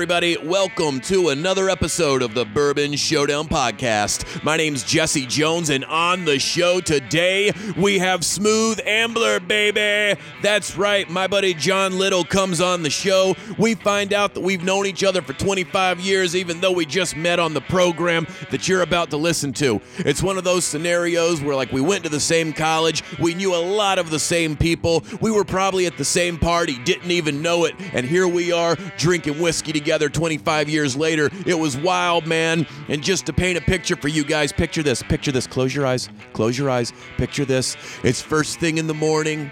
everybody. Welcome to another episode of the Bourbon Showdown Podcast. My name's Jesse Jones, and on the show today, we have Smooth Ambler, baby. That's right, my buddy John Little comes on the show. We find out that we've known each other for 25 years, even though we just met on the program that you're about to listen to. It's one of those scenarios where, like, we went to the same college, we knew a lot of the same people, we were probably at the same party, didn't even know it, and here we are drinking whiskey together 25 years later. It was wild, man. And just to paint a picture for you guys, picture this. Picture this. Close your eyes. Close your eyes. Picture this. It's first thing in the morning.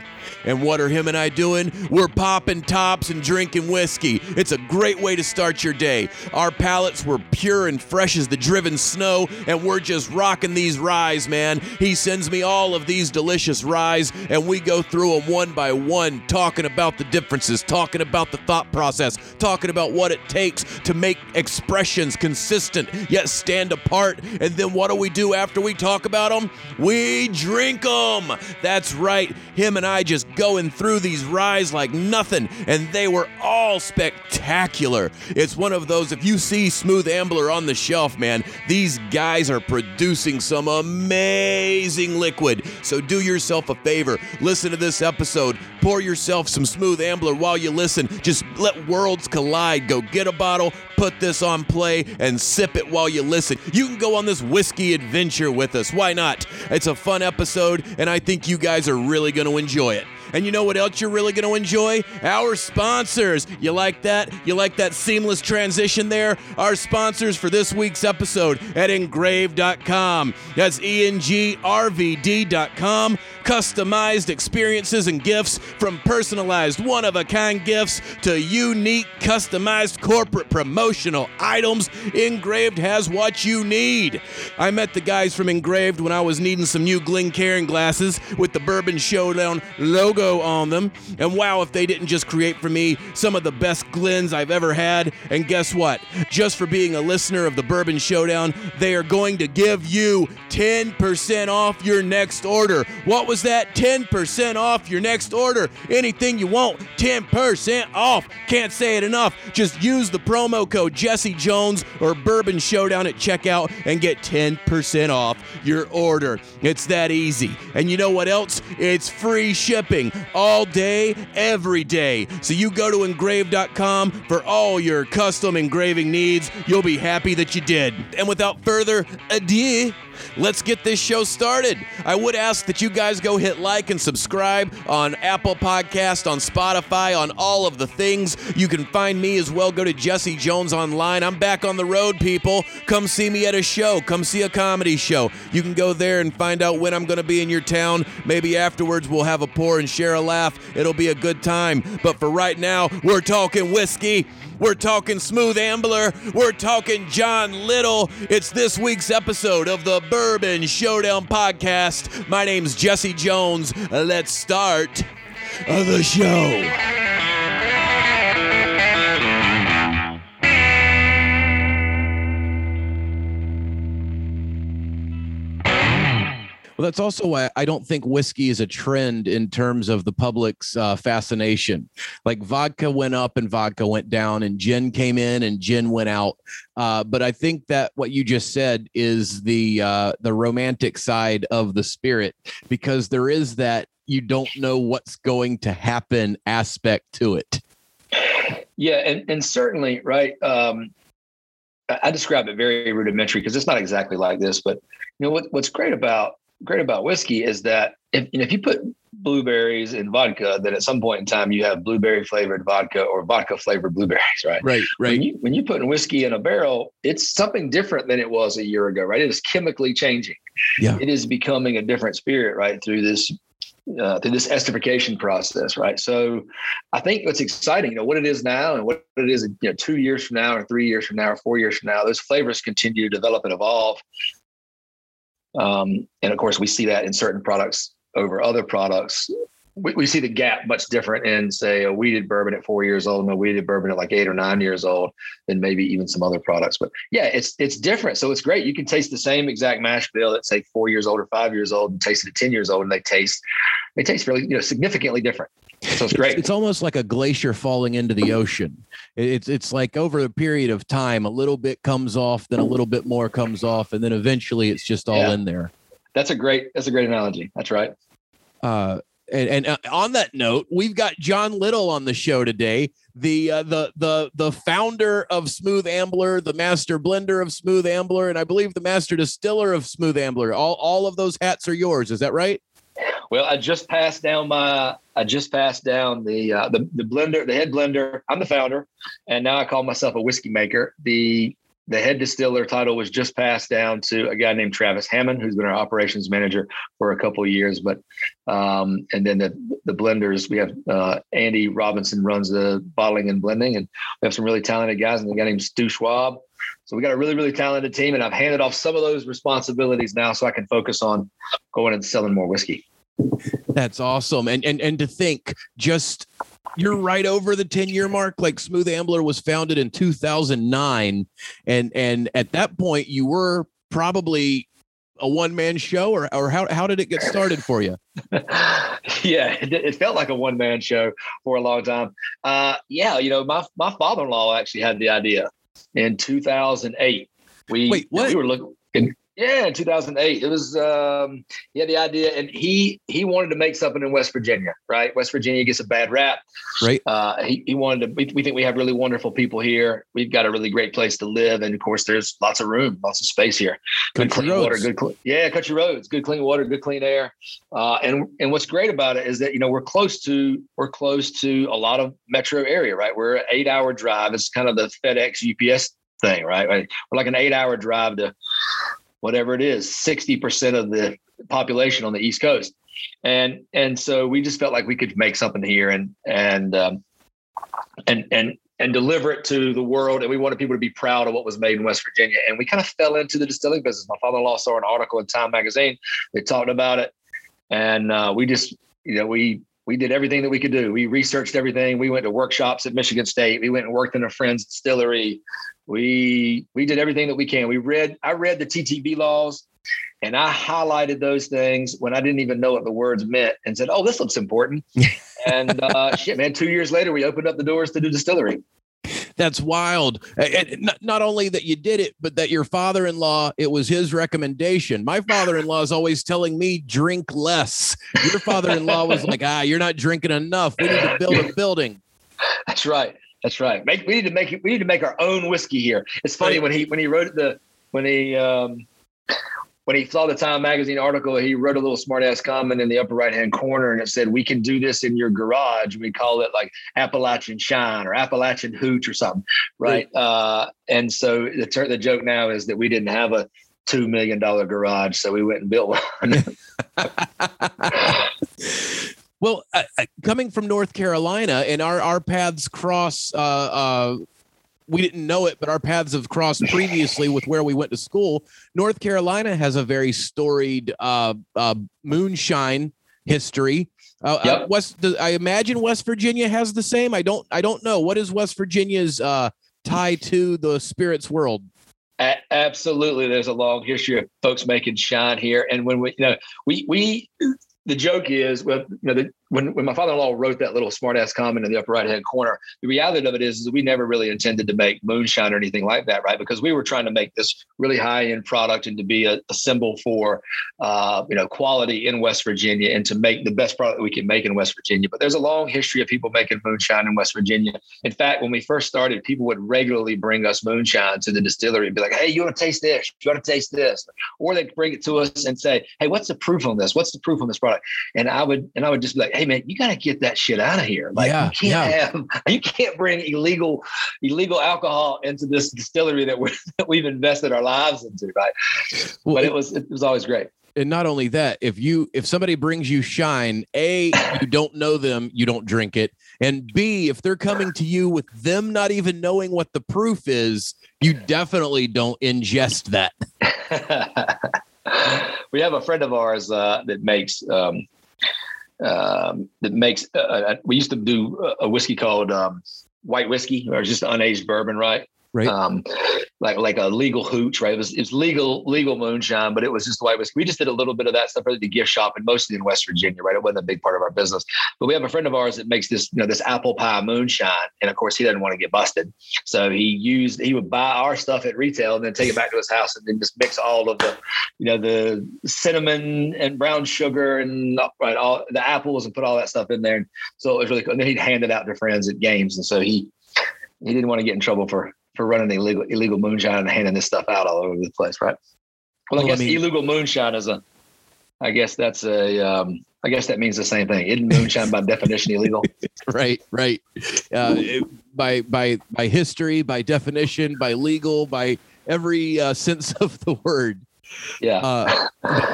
And what are him and I doing? We're popping tops and drinking whiskey. It's a great way to start your day. Our palates were pure and fresh as the driven snow, and we're just rocking these ryes, man. He sends me all of these delicious ryes, and we go through them one by one, talking about the differences, talking about the thought process, talking about what it takes to make expressions consistent yet stand apart. And then what do we do after we talk about them? We drink them. That's right. Him and I just going through these rides like nothing, and they were all spectacular. It's one of those, if you see Smooth Ambler on the shelf, man, these guys are producing some amazing liquid. So do yourself a favor, listen to this episode, pour yourself some Smooth Ambler while you listen. Just let worlds collide. Go get a bottle, put this on play, and sip it while you listen. You can go on this whiskey adventure with us. Why not? It's a fun episode, and I think you guys are really going to enjoy it. And you know what else you're really going to enjoy? Our sponsors. You like that? You like that seamless transition there? Our sponsors for this week's episode at engrave.com. That's E N G R V D.com. Customized experiences and gifts from personalized one of a kind gifts to unique customized corporate promotional items. Engraved has what you need. I met the guys from Engraved when I was needing some new Glencairn glasses with the Bourbon Showdown logo on them. And wow, if they didn't just create for me some of the best Glens I've ever had. And guess what? Just for being a listener of the Bourbon Showdown, they are going to give you 10% off your next order. What was that? 10% off your next order. Anything you want, 10% off. Can't say it enough. Just use the promo code Jesse Jones or Bourbon Showdown at checkout and get 10% off your order. It's that easy. And you know what else? It's free shipping all day, every day. So you go to engrave.com for all your custom engraving needs. You'll be happy that you did. And without further ado, let's get this show started. I would ask that you guys go hit like and subscribe on Apple Podcast, on Spotify, on all of the things. You can find me as well. Go to Jesse Jones online. I'm back on the road, people. Come see me at a show. Come see a comedy show. You can go there and find out when I'm going to be in your town. Maybe afterwards we'll have a pour and share a laugh. It'll be a good time. But for right now, we're talking whiskey. We're talking Smooth Ambler. We're talking John Little. It's this week's episode of the Bourbon Showdown Podcast. My name's Jesse Jones. Let's start the show. Well, that's also why I don't think whiskey is a trend in terms of the public's uh, fascination. Like vodka went up and vodka went down, and gin came in and gin went out. Uh, but I think that what you just said is the uh, the romantic side of the spirit, because there is that you don't know what's going to happen aspect to it. Yeah, and and certainly right. Um, I describe it very rudimentary because it's not exactly like this, but you know what, what's great about great about whiskey is that if you know, if you put blueberries in vodka, then at some point in time you have blueberry flavored vodka or vodka flavored blueberries, right? Right, right. When you when you put whiskey in a barrel, it's something different than it was a year ago, right? It is chemically changing. Yeah. It is becoming a different spirit, right? Through this uh, through this esterification process, right? So, I think what's exciting, you know, what it is now and what it is, you know, two years from now, or three years from now, or four years from now, those flavors continue to develop and evolve. Um, and of course, we see that in certain products over other products. We, we see the gap much different in, say, a wheated bourbon at four years old and a wheated bourbon at like eight or nine years old than maybe even some other products. But yeah, it's it's different. So it's great. You can taste the same exact mash bill at say four years old or five years old and taste it at 10 years old and they taste they taste really, you know, significantly different. So it's great. It's, it's almost like a glacier falling into the ocean. It's it's like over a period of time, a little bit comes off, then a little bit more comes off, and then eventually it's just all yeah. in there. That's a great. That's a great analogy. That's right. Uh, and, and uh, on that note, we've got John Little on the show today, the uh, the the the founder of Smooth Ambler, the master blender of Smooth Ambler, and I believe the master distiller of Smooth Ambler. All all of those hats are yours. Is that right? Well, I just passed down my I just passed down the uh, the the blender, the head blender. I'm the founder, and now I call myself a whiskey maker. The the head distiller title was just passed down to a guy named Travis Hammond, who's been our operations manager for a couple years. But um, and then the the blenders, we have uh, Andy Robinson runs the bottling and blending, and we have some really talented guys, and a guy named Stu Schwab. So we got a really really talented team, and I've handed off some of those responsibilities now, so I can focus on going and selling more whiskey. That's awesome, and and and to think just you're right over the 10 year mark. Like Smooth Ambler was founded in 2009. And, and at that point you were probably a one man show or, or how, how did it get started for you? yeah, it, it, felt like a one man show for a long time. Uh, yeah. You know, my, my father-in-law actually had the idea in 2008. We, Wait, what? we were looking, yeah, in 2008, it was um, he had the idea, and he he wanted to make something in West Virginia, right? West Virginia gets a bad rap, right? Uh, he he wanted to. We, we think we have really wonderful people here. We've got a really great place to live, and of course, there's lots of room, lots of space here. Good country clean roads. water, good clean, yeah, country roads, good clean water, good clean air. Uh, and and what's great about it is that you know we're close to we're close to a lot of metro area, right? We're an eight hour drive. It's kind of the FedEx UPS thing, right? We're like an eight hour drive to whatever it is, 60% of the population on the East Coast. And and so we just felt like we could make something here and and um, and and and deliver it to the world. And we wanted people to be proud of what was made in West Virginia. And we kind of fell into the distilling business. My father-in-law saw an article in Time magazine. They talked about it. And uh, we just, you know, we we did everything that we could do. We researched everything. We went to workshops at Michigan State. We went and worked in a friend's distillery we we did everything that we can. We read I read the TTB laws and I highlighted those things when I didn't even know what the words meant and said, "Oh, this looks important." and uh, shit, man, 2 years later we opened up the doors to the distillery. That's wild. And not only that you did it, but that your father-in-law, it was his recommendation. My father-in-law is always telling me drink less. Your father-in-law was like, "Ah, you're not drinking enough. We need to build a building." That's right. That's right. Make we need to make we need to make our own whiskey here. It's funny when he when he wrote the when he um, when he saw the Time magazine article, he wrote a little smart ass comment in the upper right hand corner, and it said, "We can do this in your garage. We call it like Appalachian Shine or Appalachian Hooch or something, right?" Uh, and so the ter- the joke now is that we didn't have a two million dollar garage, so we went and built one. Well, uh, uh, coming from North Carolina, and our our paths cross. Uh, uh, we didn't know it, but our paths have crossed previously with where we went to school. North Carolina has a very storied uh, uh, moonshine history. Uh, yep. uh, West, I imagine West Virginia has the same. I don't. I don't know. What is West Virginia's uh, tie to the spirits world? A- absolutely, there's a long history of folks making shine here, and when we, you know, we we the joke is, well, you know, the, when, when my father-in-law wrote that little smartass comment in the upper right-hand corner, the reality of it is, is we never really intended to make moonshine or anything like that, right? Because we were trying to make this really high-end product and to be a, a symbol for, uh, you know, quality in West Virginia and to make the best product we can make in West Virginia. But there's a long history of people making moonshine in West Virginia. In fact, when we first started, people would regularly bring us moonshine to the distillery and be like, "Hey, you want to taste this? You want to taste this?" Or they'd bring it to us and say, "Hey, what's the proof on this? What's the proof on this product?" And I would and I would just be like, "Hey, man, you got to get that shit out of here. Like yeah, you can't yeah. have you can't bring illegal illegal alcohol into this distillery that we that we've invested our lives into, right? Well, but it was it was always great. And not only that, if you if somebody brings you shine, a you don't know them, you don't drink it, and b if they're coming to you with them not even knowing what the proof is, you definitely don't ingest that. we have a friend of ours uh, that makes um, um, that makes. Uh, uh, we used to do a whiskey called um, white whiskey, or just unaged bourbon, right? Right? Um, like like a legal hooch, right? It was it was legal legal moonshine, but it was just the way it was. We just did a little bit of that stuff for the gift shop, and mostly in West Virginia, right? It wasn't a big part of our business, but we have a friend of ours that makes this you know this apple pie moonshine, and of course he doesn't want to get busted, so he used he would buy our stuff at retail and then take it back to his house and then just mix all of the you know the cinnamon and brown sugar and right all the apples and put all that stuff in there. And so it was really cool. And then he'd hand it out to friends at games, and so he he didn't want to get in trouble for for running illegal illegal moonshine and handing this stuff out all over the place, right? Well, I guess I mean, illegal moonshine is a, I guess that's a, um, I guess that means the same thing. Isn't moonshine by definition illegal? right, right. Uh, it, by by by history, by definition, by legal, by every uh, sense of the word. Yeah. Uh,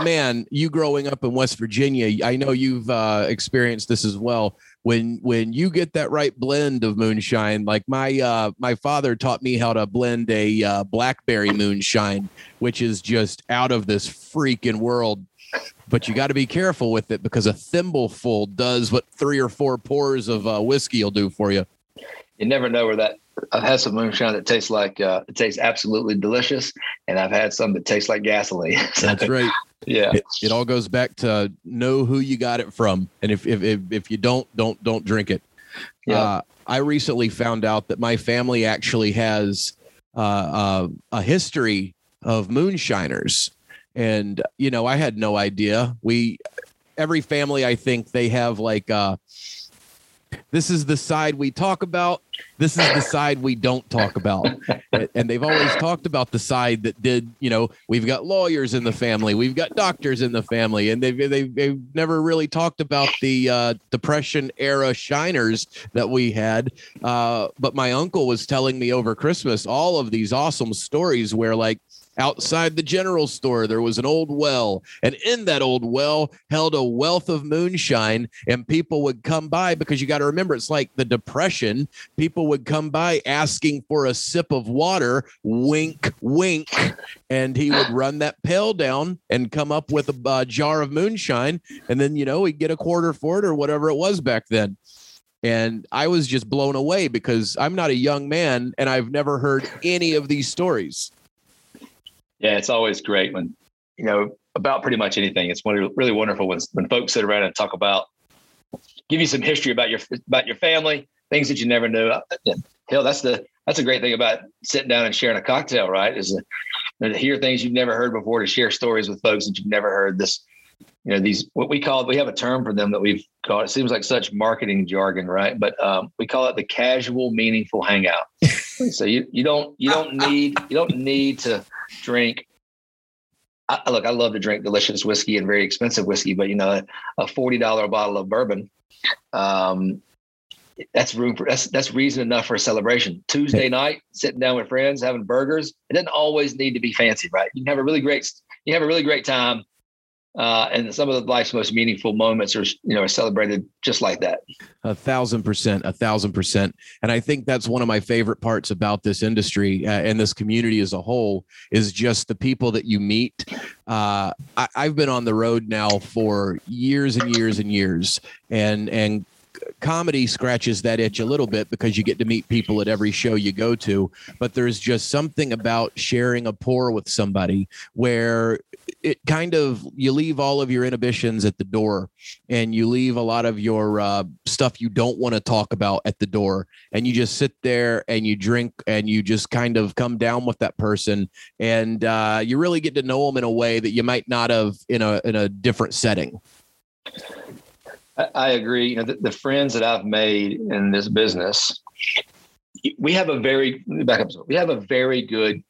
man, you growing up in West Virginia, I know you've uh, experienced this as well when when you get that right blend of moonshine like my uh my father taught me how to blend a uh, blackberry moonshine which is just out of this freaking world. But you got to be careful with it because a thimbleful does what three or four pours of uh, whiskey will do for you. You never know where that I've had some moonshine that tastes like uh, it tastes absolutely delicious, and I've had some that tastes like gasoline. That's right. Yeah, it, it, all goes back to know who you got it from, and if if if, if you don't, don't don't drink it. Yeah. Uh, I recently found out that my family actually has uh, uh, a history of moonshiners, and you know I had no idea. We every family I think they have like uh, this is the side we talk about this is the side we don't talk about. And they've always talked about the side that did you know we've got lawyers in the family we've got doctors in the family and they've they've, they've never really talked about the uh, depression era shiners that we had. Uh, but my uncle was telling me over christmas all of these awesome stories where like Outside the general store, there was an old well, and in that old well held a wealth of moonshine, and people would come by because you got to remember it's like the Depression. People would come by asking for a sip of water, wink, wink, and he would run that pail down and come up with a uh, jar of moonshine, and then you know he'd get a quarter for it or whatever it was back then. And I was just blown away because I'm not a young man and I've never heard any of these stories. Yeah, it's always great when, you know, about pretty much anything. It's really wonderful when, when folks sit around and talk about, give you some history about your about your family, things that you never knew. Uh, hell, that's the that's a great thing about sitting down and sharing a cocktail, right? Is to hear things you've never heard before, to share stories with folks that you've never heard. This, you know, these what we call we have a term for them that we've called. It seems like such marketing jargon, right? But um, we call it the casual, meaningful hangout. So you you don't you don't need you don't need to drink. I, look, I love to drink delicious whiskey and very expensive whiskey, but you know, a forty dollar bottle of bourbon, um, that's room for that's that's reason enough for a celebration. Tuesday night, sitting down with friends, having burgers. It doesn't always need to be fancy, right? You can have a really great you have a really great time uh, and some of life's most meaningful moments are you know are celebrated just like that. A thousand percent a thousand percent. And i think that's one of my favorite parts about this industry uh, and this community as a whole is just the people that you meet. Uh, I, i've been on the road now for years and years and years and and comedy scratches that itch a little bit because you get to meet people at every show you go to but there's just something about sharing a pour with somebody where it kind of you leave all of your inhibitions at the door and you leave a lot of your uh, stuff you don't want to talk about at the door and you just sit there and you drink and you just kind of come down with that person and uh, you really get to know them in a way that you might not have in a in a different setting I, I agree. You know, the, the, friends that I've made in this business, we have a very back up. We have a very good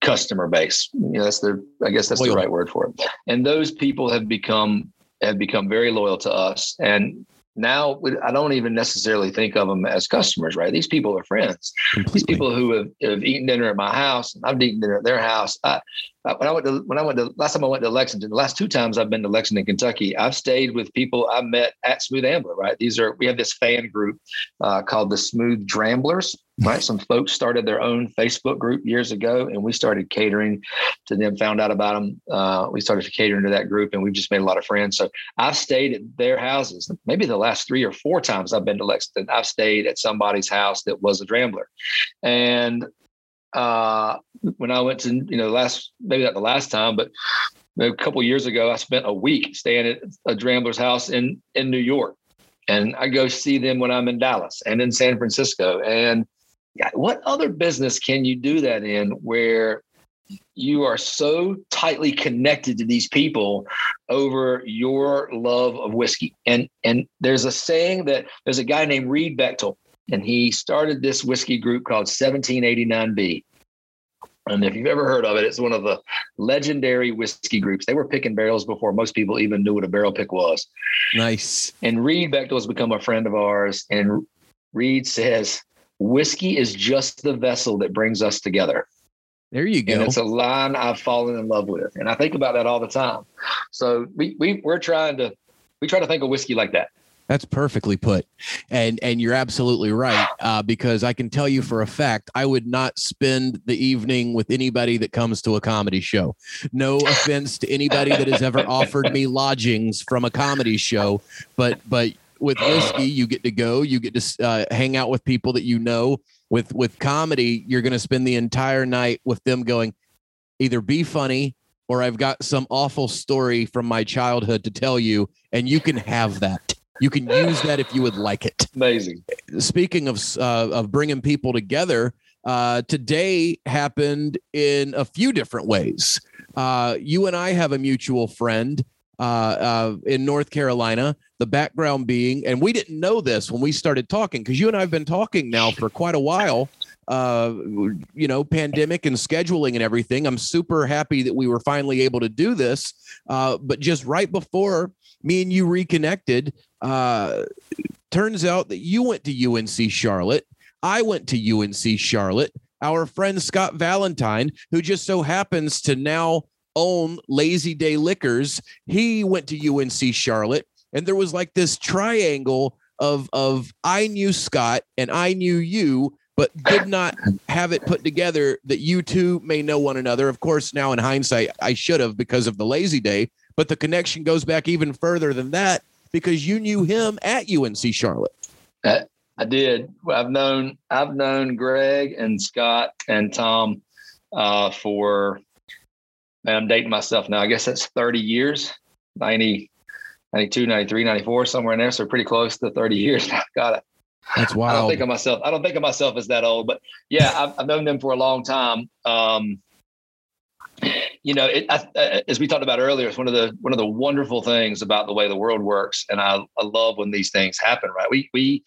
customer base. You know, that's the I guess that's Loyal. the right word for it. And those people have become have become very loyal to us. And now I don't even necessarily think of them as customers, right? These people are friends. Completely. These people who have, have eaten dinner at my house, and I've eaten dinner at their house. I, when I went to when I went to last time I went to Lexington, the last two times I've been to Lexington, Kentucky, I've stayed with people I met at Smooth Ambler. Right, these are we have this fan group uh, called the Smooth Dramblers. Right, some folks started their own Facebook group years ago, and we started catering to them. Found out about them. Uh, we started catering to that group, and we've just made a lot of friends. So I've stayed at their houses. Maybe the last three or four times I've been to Lexington, I've stayed at somebody's house that was a Drambler, and uh, when I went to, you know, the last, maybe not the last time, but a couple years ago, I spent a week staying at a Dramblers house in, in New York. And I go see them when I'm in Dallas and in San Francisco. And what other business can you do that in where you are so tightly connected to these people over your love of whiskey. And and there's a saying that there's a guy named Reed Bechtel, and he started this whiskey group called 1789B. And if you've ever heard of it, it's one of the legendary whiskey groups. They were picking barrels before most people even knew what a barrel pick was. Nice. And Reed Bechtel has become a friend of ours. And Reed says, whiskey is just the vessel that brings us together. There you go. And it's a line I've fallen in love with. And I think about that all the time. So we, we we're trying to we try to think of whiskey like that. That's perfectly put, and and you're absolutely right. Uh, because I can tell you for a fact, I would not spend the evening with anybody that comes to a comedy show. No offense to anybody that has ever offered me lodgings from a comedy show, but but with whiskey, you get to go, you get to uh, hang out with people that you know with with comedy you're going to spend the entire night with them going either be funny or i've got some awful story from my childhood to tell you and you can have that you can use that if you would like it amazing speaking of uh, of bringing people together uh, today happened in a few different ways uh, you and i have a mutual friend uh, uh, in north carolina the background being, and we didn't know this when we started talking because you and I have been talking now for quite a while. Uh, you know, pandemic and scheduling and everything. I'm super happy that we were finally able to do this. Uh, but just right before me and you reconnected, uh, turns out that you went to UNC Charlotte. I went to UNC Charlotte. Our friend Scott Valentine, who just so happens to now own Lazy Day Liquors, he went to UNC Charlotte and there was like this triangle of of I knew Scott and I knew you, but did not have it put together that you two may know one another. Of course, now in hindsight, I should have because of the lazy day, but the connection goes back even further than that because you knew him at UNC Charlotte. I, I did. I've known I've known Greg and Scott and Tom uh, for man, I'm dating myself now. I guess that's 30 years. 90 92, 93, 94, somewhere in there. So pretty close to 30 years. Got it. That's wild. I don't think of myself. I don't think of myself as that old, but yeah, I've, I've known them for a long time. Um, you know, it, I, as we talked about earlier, it's one of the one of the wonderful things about the way the world works, and I, I love when these things happen. Right? We we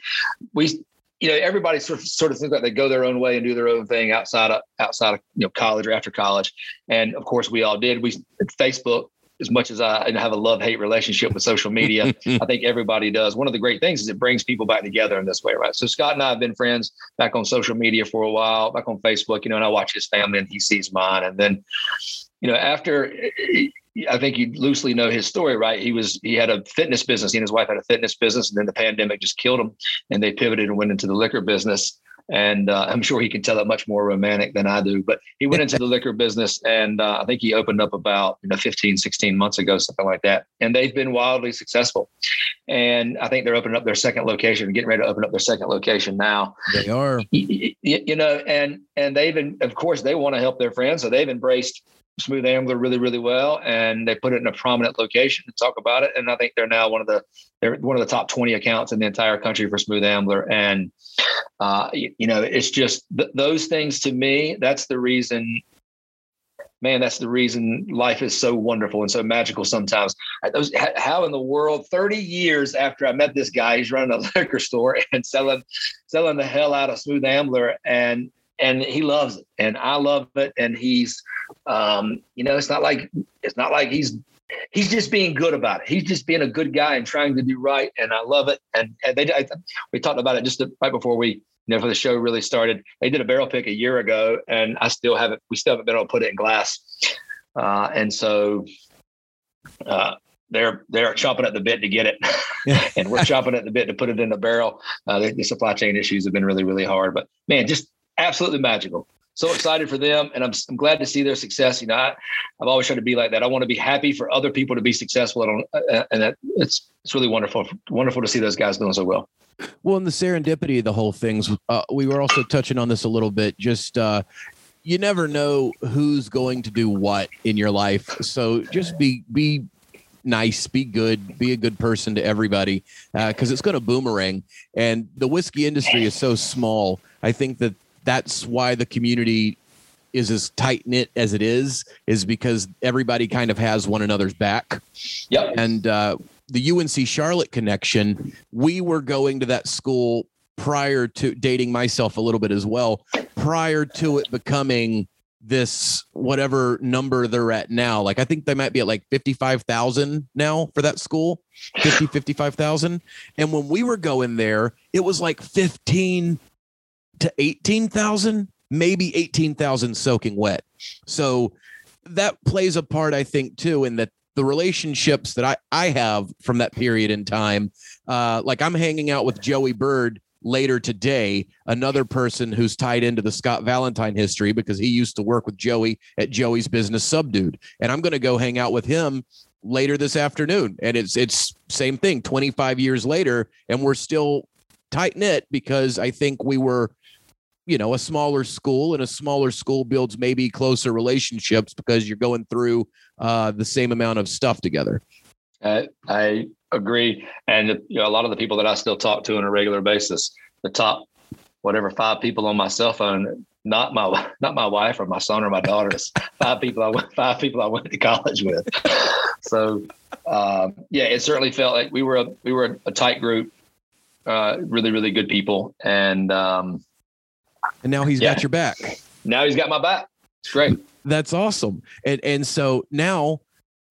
we you know everybody sort of sort of thinks like they go their own way and do their own thing outside of outside of you know college or after college, and of course we all did. We Facebook as much as I have a love hate relationship with social media, I think everybody does. One of the great things is it brings people back together in this way, right? So Scott and I have been friends back on social media for a while, back on Facebook, you know, and I watch his family and he sees mine. And then, you know, after I think you loosely know his story, right? He was he had a fitness business. He and his wife had a fitness business, and then the pandemic just killed him, and they pivoted and went into the liquor business and uh, I'm sure he can tell it much more romantic than I do. But he went into the liquor business, and uh, I think he opened up about you know 15, 16 months ago, something like that. And they've been wildly successful. And I think they're opening up their second location, getting ready to open up their second location now. They are, you, you know, and and they've been, of course, they want to help their friends, so they've embraced Smooth Ambler really, really well, and they put it in a prominent location to talk about it. And I think they're now one of the they're one of the top twenty accounts in the entire country for Smooth Ambler. And uh, you, you, know, it's just th- those things to me. That's the reason. Man, that's the reason life is so wonderful and so magical sometimes. Those, how in the world, 30 years after I met this guy, he's running a liquor store and selling selling the hell out of Smooth Ambler, and and he loves it and I love it. And he's, um, you know, it's not like, it's not like he's, he's just being good about it. He's just being a good guy and trying to do right. And I love it. And, and they, I, we talked about it just right before we, you know, for the show really started, they did a barrel pick a year ago and I still haven't, we still haven't been able to put it in glass. Uh, and so, uh, they're they're chomping at the bit to get it, and we're chomping at the bit to put it in the barrel. Uh, the, the, supply chain issues have been really really hard, but man, just absolutely magical. So excited for them, and I'm, I'm glad to see their success. You know, I, I've always tried to be like that. I want to be happy for other people to be successful, and, uh, and that it's it's really wonderful, wonderful to see those guys doing so well. Well, and the serendipity of the whole things. Uh, we were also touching on this a little bit. Just uh, you never know who's going to do what in your life. So just be be nice, be good, be a good person to everybody because uh, it's going to boomerang. And the whiskey industry is so small. I think that that's why the community is as tight knit as it is, is because everybody kind of has one another's back. Yep. And uh, the UNC Charlotte connection, we were going to that school prior to dating myself a little bit as well, prior to it becoming this whatever number they're at now. Like I think they might be at like 55,000 now for that school, 50, 55,000. And when we were going there, it was like 15 to 18,000, maybe 18,000 soaking wet. So that plays a part, I think, too, in that the relationships that I, I have from that period in time, uh, like I'm hanging out with Joey Bird later today, another person who's tied into the Scott Valentine history because he used to work with Joey at Joey's Business Subdued. And I'm going to go hang out with him later this afternoon. And it's it's same thing 25 years later and we're still tight knit because I think we were you know a smaller school and a smaller school builds maybe closer relationships because you're going through uh, the same amount of stuff together. Uh, I agree. And you know, a lot of the people that I still talk to on a regular basis, the top whatever five people on my cell phone, not my not my wife or my son or my daughters, five people I went five people I went to college with. So um, yeah, it certainly felt like we were a we were a tight group, uh, really really good people, and um, and now he's yeah. got your back. Now he's got my back. It's great. That's awesome. And and so now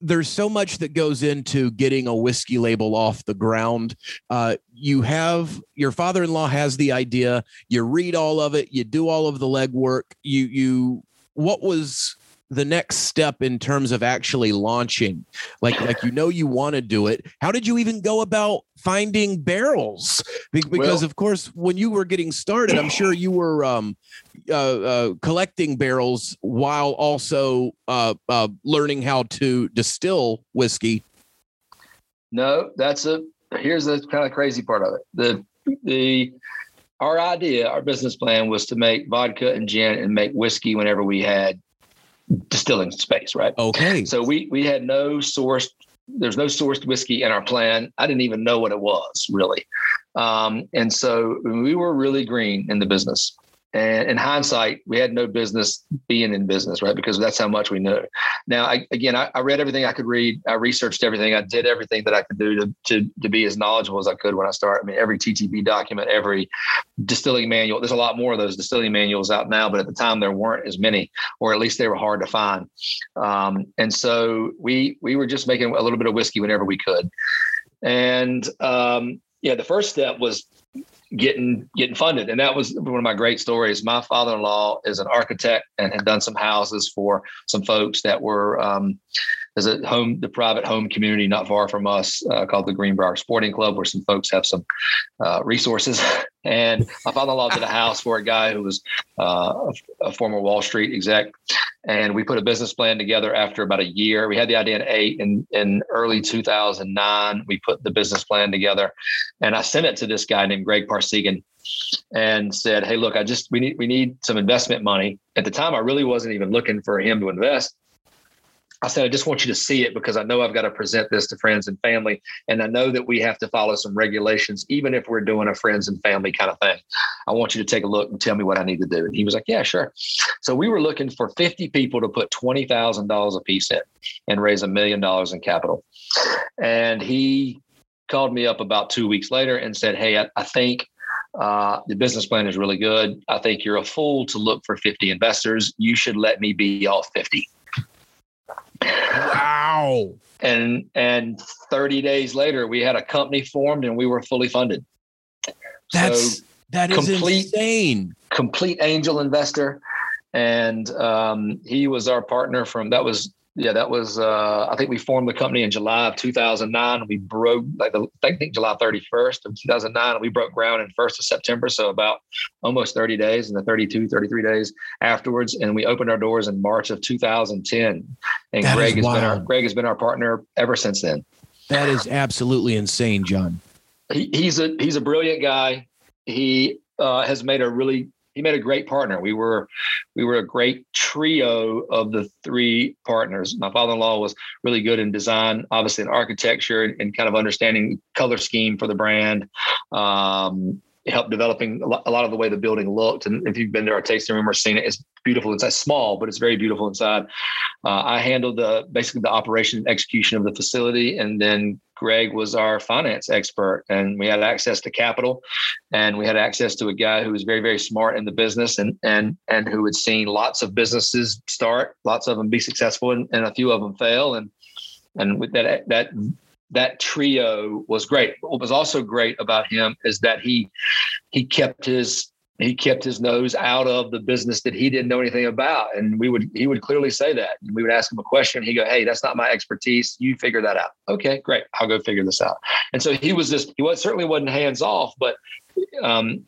there's so much that goes into getting a whiskey label off the ground. Uh, you have your father-in-law has the idea. You read all of it. You do all of the legwork. You you what was the next step in terms of actually launching? Like like you know you want to do it. How did you even go about finding barrels? Because well, of course when you were getting started i'm sure you were um, uh, uh, collecting barrels while also uh, uh learning how to distill whiskey. No that's a here's the kind of crazy part of it. The the our idea our business plan was to make vodka and gin and make whiskey whenever we had distilling space, right? Okay. So we we had no sourced. There's no sourced whiskey in our plan. I didn't even know what it was really, um, and so we were really green in the business. And in hindsight, we had no business being in business, right? Because that's how much we knew. Now, I, again, I, I, read everything I could read. I researched everything. I did everything that I could do to, to, to be as knowledgeable as I could when I started. I mean, every TTB document, every distilling manual. There's a lot more of those distilling manuals out now, but at the time there weren't as many, or at least they were hard to find. Um, and so we we were just making a little bit of whiskey whenever we could. And um, yeah, the first step was getting getting funded. And that was one of my great stories. My father-in-law is an architect and had done some houses for some folks that were um, there's a home, the private home community not far from us uh, called the Greenbrier Sporting Club, where some folks have some uh, resources. And my father-in-law did a house for a guy who was uh, a, former Wall Street exec, and we put a business plan together after about a year. We had the idea in eight and in early 2009. We put the business plan together, and I sent it to this guy named Greg Parsegan, and said, "Hey, look, I just we need we need some investment money." At the time, I really wasn't even looking for him to invest. I said, I just want you to see it because I know I've got to present this to friends and family. And I know that we have to follow some regulations, even if we're doing a friends and family kind of thing. I want you to take a look and tell me what I need to do. And he was like, Yeah, sure. So we were looking for 50 people to put $20,000 a piece in and raise a million dollars in capital. And he called me up about two weeks later and said, Hey, I, I think uh, the business plan is really good. I think you're a fool to look for 50 investors. You should let me be all 50. Wow. And and 30 days later, we had a company formed and we were fully funded. That's so that is complete, insane. Complete angel investor. And um, he was our partner from that was yeah, that was uh, I think we formed the company in July of 2009. We broke like the, I think July 31st of 2009. We broke ground in 1st of September, so about almost 30 days, and the 32, 33 days afterwards. And we opened our doors in March of 2010. And that Greg has wild. been our Greg has been our partner ever since then. That is absolutely insane, John. He, he's a he's a brilliant guy. He uh, has made a really he made a great partner. We were we were a great trio of the three partners. My father-in-law was really good in design, obviously in architecture and, and kind of understanding color scheme for the brand. Um, helped developing a lot of the way the building looked. And if you've been to our tasting room or seen it, it's beautiful inside. Small, but it's very beautiful inside. Uh, I handled the basically the operation and execution of the facility, and then Greg was our finance expert, and we had access to capital, and we had access to a guy who was very very smart in the business, and and and who had seen lots of businesses start, lots of them be successful, and, and a few of them fail, and and with that that that trio was great. What was also great about him is that he he kept his he kept his nose out of the business that he didn't know anything about, and we would he would clearly say that. We would ask him a question. He'd go, "Hey, that's not my expertise. You figure that out." Okay, great. I'll go figure this out. And so he was just he was certainly wasn't hands off, but um,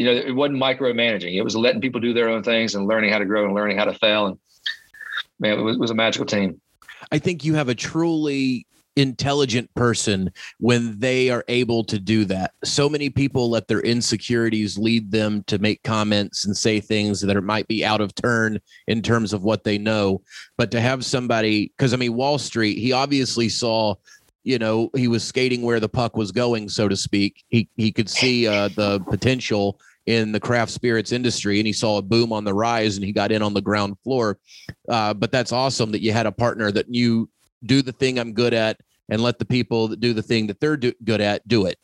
you know, it wasn't micromanaging. It was letting people do their own things and learning how to grow and learning how to fail. And man, it was, it was a magical team. I think you have a truly intelligent person when they are able to do that. So many people let their insecurities lead them to make comments and say things that might be out of turn in terms of what they know. But to have somebody, because I mean, Wall Street, he obviously saw you know he was skating where the puck was going so to speak he he could see uh, the potential in the craft spirits industry and he saw a boom on the rise and he got in on the ground floor uh, but that's awesome that you had a partner that knew do the thing i'm good at and let the people that do the thing that they're do- good at do it.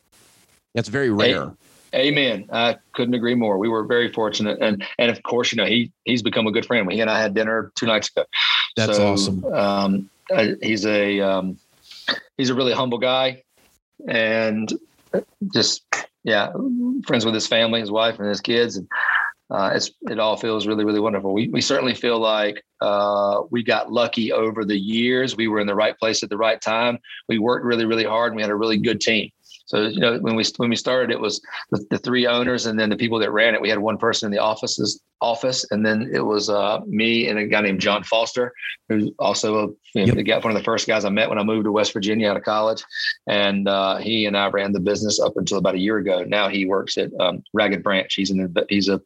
That's very rare. Amen. I couldn't agree more. We were very fortunate, and and of course, you know, he he's become a good friend. He and I had dinner two nights ago. That's so, awesome. Um, he's a um, he's a really humble guy, and just yeah, friends with his family, his wife, and his kids, and uh, it's it all feels really really wonderful. We we certainly feel like uh, we got lucky over the years. We were in the right place at the right time. We worked really really hard, and we had a really good team. So you know when we when we started, it was the, the three owners and then the people that ran it. We had one person in the offices office, and then it was uh, me and a guy named John Foster, who's also a, you know, yep. the one of the first guys I met when I moved to West Virginia out of college. And uh, he and I ran the business up until about a year ago. Now he works at um, Ragged Branch. He's in the, he's a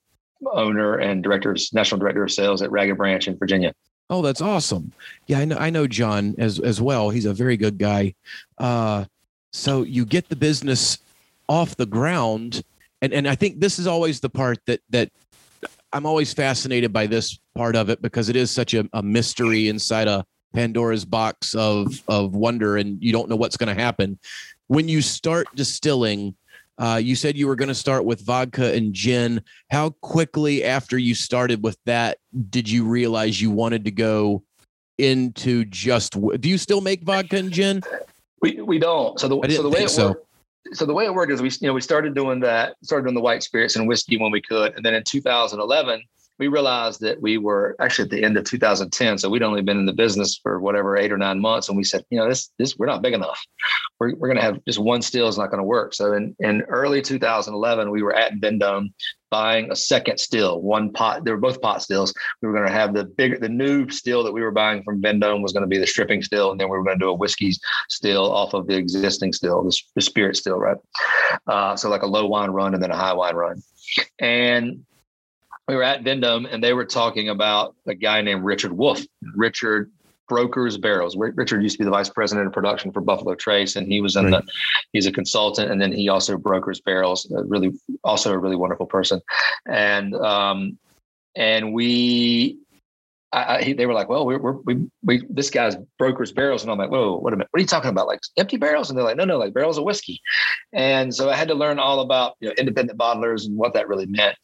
owner and director of national director of sales at Ragged Branch in Virginia. Oh, that's awesome. Yeah, I know I know John as as well. He's a very good guy. Uh, so you get the business off the ground, and and I think this is always the part that that I'm always fascinated by this part of it because it is such a, a mystery inside a Pandora's box of of wonder, and you don't know what's going to happen when you start distilling uh, you said you were going to start with vodka and gin. How quickly after you started with that did you realize you wanted to go into just? Do you still make vodka and gin? We we don't. So the so the way it so. worked. So the way it worked is we you know we started doing that started doing the white spirits and whiskey when we could, and then in 2011 we realized that we were actually at the end of 2010. So we'd only been in the business for whatever eight or nine months. And we said, you know, this, this, we're not big enough. We're, we're going to have just one still is not going to work. So in, in early 2011, we were at Vendome buying a second still, one pot. They were both pot stills. We were going to have the bigger, the new still that we were buying from Vendome was going to be the stripping still. And then we were going to do a whiskey still off of the existing still, the, the spirit still, right? Uh, so like a low wine run and then a high wine run. And we were at Vendome and they were talking about a guy named Richard Wolf. Richard brokers barrels. Richard used to be the vice president of production for Buffalo Trace, and he was in right. the. He's a consultant, and then he also brokers barrels. really, also a really wonderful person, and um, and we I, I, they were like, well, we're, we're, we, we, this guy's brokers barrels. And I'm like, whoa, wait a minute. What are you talking about? Like empty barrels? And they're like, no, no, like barrels of whiskey. And so I had to learn all about, you know, independent bottlers and what that really meant.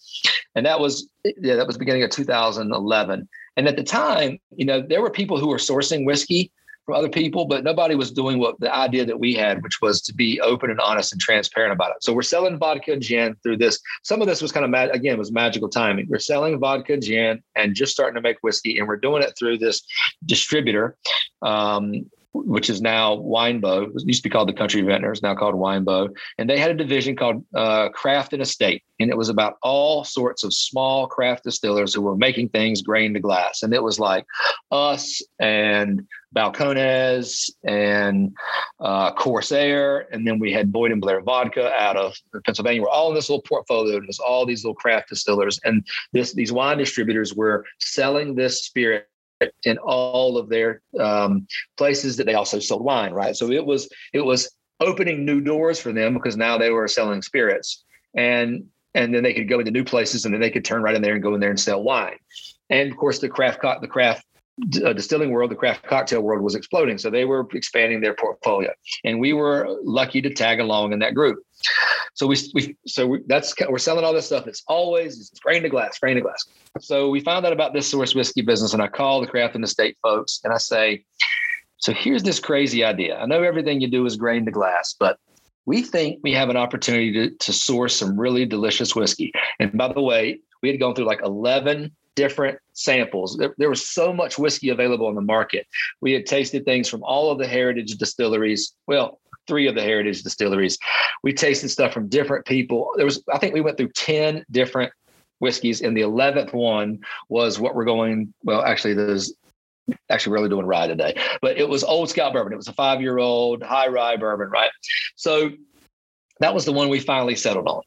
And that was, yeah, that was beginning of 2011. And at the time, you know, there were people who were sourcing whiskey from other people, but nobody was doing what the idea that we had, which was to be open and honest and transparent about it. So we're selling vodka and gin through this. Some of this was kind of mad, again, was magical timing. We're selling vodka and gin and just starting to make whiskey, and we're doing it through this distributor. Um, which is now Winebow. It used to be called the Country Vintners, now called Winebow. And they had a division called uh, Craft and Estate. And it was about all sorts of small craft distillers who were making things grain to glass. And it was like us and Balcones and uh, Corsair. And then we had Boyd and Blair Vodka out of Pennsylvania. We're all in this little portfolio. There's all these little craft distillers. And this these wine distributors were selling this spirit in all of their um, places that they also sold wine, right? So it was it was opening new doors for them because now they were selling spirits, and and then they could go into new places, and then they could turn right in there and go in there and sell wine. And of course, the craft the craft uh, distilling world, the craft cocktail world was exploding. So they were expanding their portfolio, and we were lucky to tag along in that group. So we, we so we, that's we're selling all this stuff. It's always it's grain to glass, grain to glass. So we found out about this source whiskey business, and I call the craft and estate folks, and I say, so here's this crazy idea. I know everything you do is grain to glass, but we think we have an opportunity to, to source some really delicious whiskey. And by the way, we had gone through like 11 different samples. There, there, was so much whiskey available on the market. We had tasted things from all of the heritage distilleries. Well, three of the heritage distilleries. We tasted stuff from different people. There was, I think we went through 10 different whiskeys, and the 11th one was what we're going, well, actually, there's actually really doing rye today, but it was Old Scout bourbon. It was a five year old high rye bourbon, right? So that was the one we finally settled on.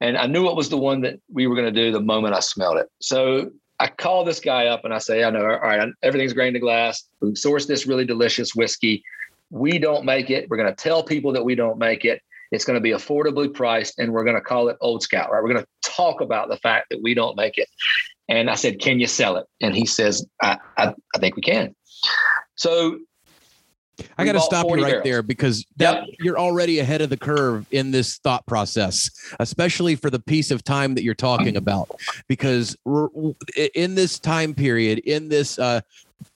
And I knew it was the one that we were going to do the moment I smelled it. So I call this guy up and I say, I know, all right, everything's grain to glass. We source this really delicious whiskey. We don't make it. We're going to tell people that we don't make it. It's going to be affordably priced, and we're going to call it Old Scout. Right? We're going to talk about the fact that we don't make it. And I said, "Can you sell it?" And he says, "I, I, I think we can." So I got to stop you right barrels. there because that, yep. you're already ahead of the curve in this thought process, especially for the piece of time that you're talking about. Because in this time period, in this uh,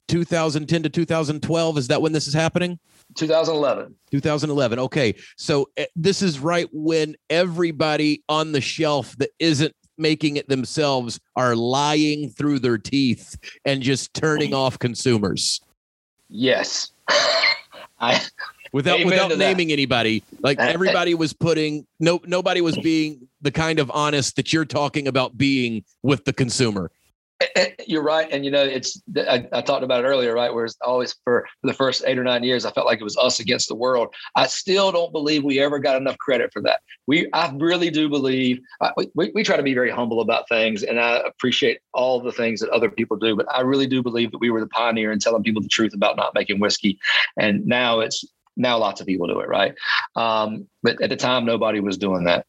2010 to 2012, is that when this is happening? 2011. 2011. Okay. So uh, this is right when everybody on the shelf that isn't making it themselves are lying through their teeth and just turning off consumers. Yes. I without without naming that. anybody, like everybody was putting no nobody was being the kind of honest that you're talking about being with the consumer. You're right, and you know it's. I, I, talked about it earlier, right? Where it's always for, the first eight or nine years, I felt like it was us against the world. I still don't believe we ever got enough credit for that. We, I really do believe. We, we try to be very humble about things, and I appreciate all the things that other people do. But I really do believe that we were the pioneer in telling people the truth about not making whiskey, and now it's now lots of people do it, right? Um, but at the time, nobody was doing that.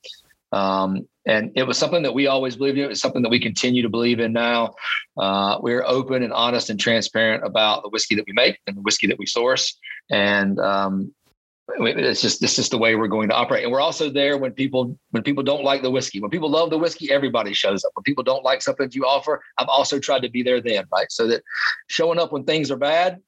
Um, and it was something that we always believed in. It's something that we continue to believe in now. Uh, we're open and honest and transparent about the whiskey that we make and the whiskey that we source. And um, it's just this is the way we're going to operate. And we're also there when people when people don't like the whiskey. When people love the whiskey, everybody shows up. When people don't like something you offer, I've also tried to be there then, right? So that showing up when things are bad,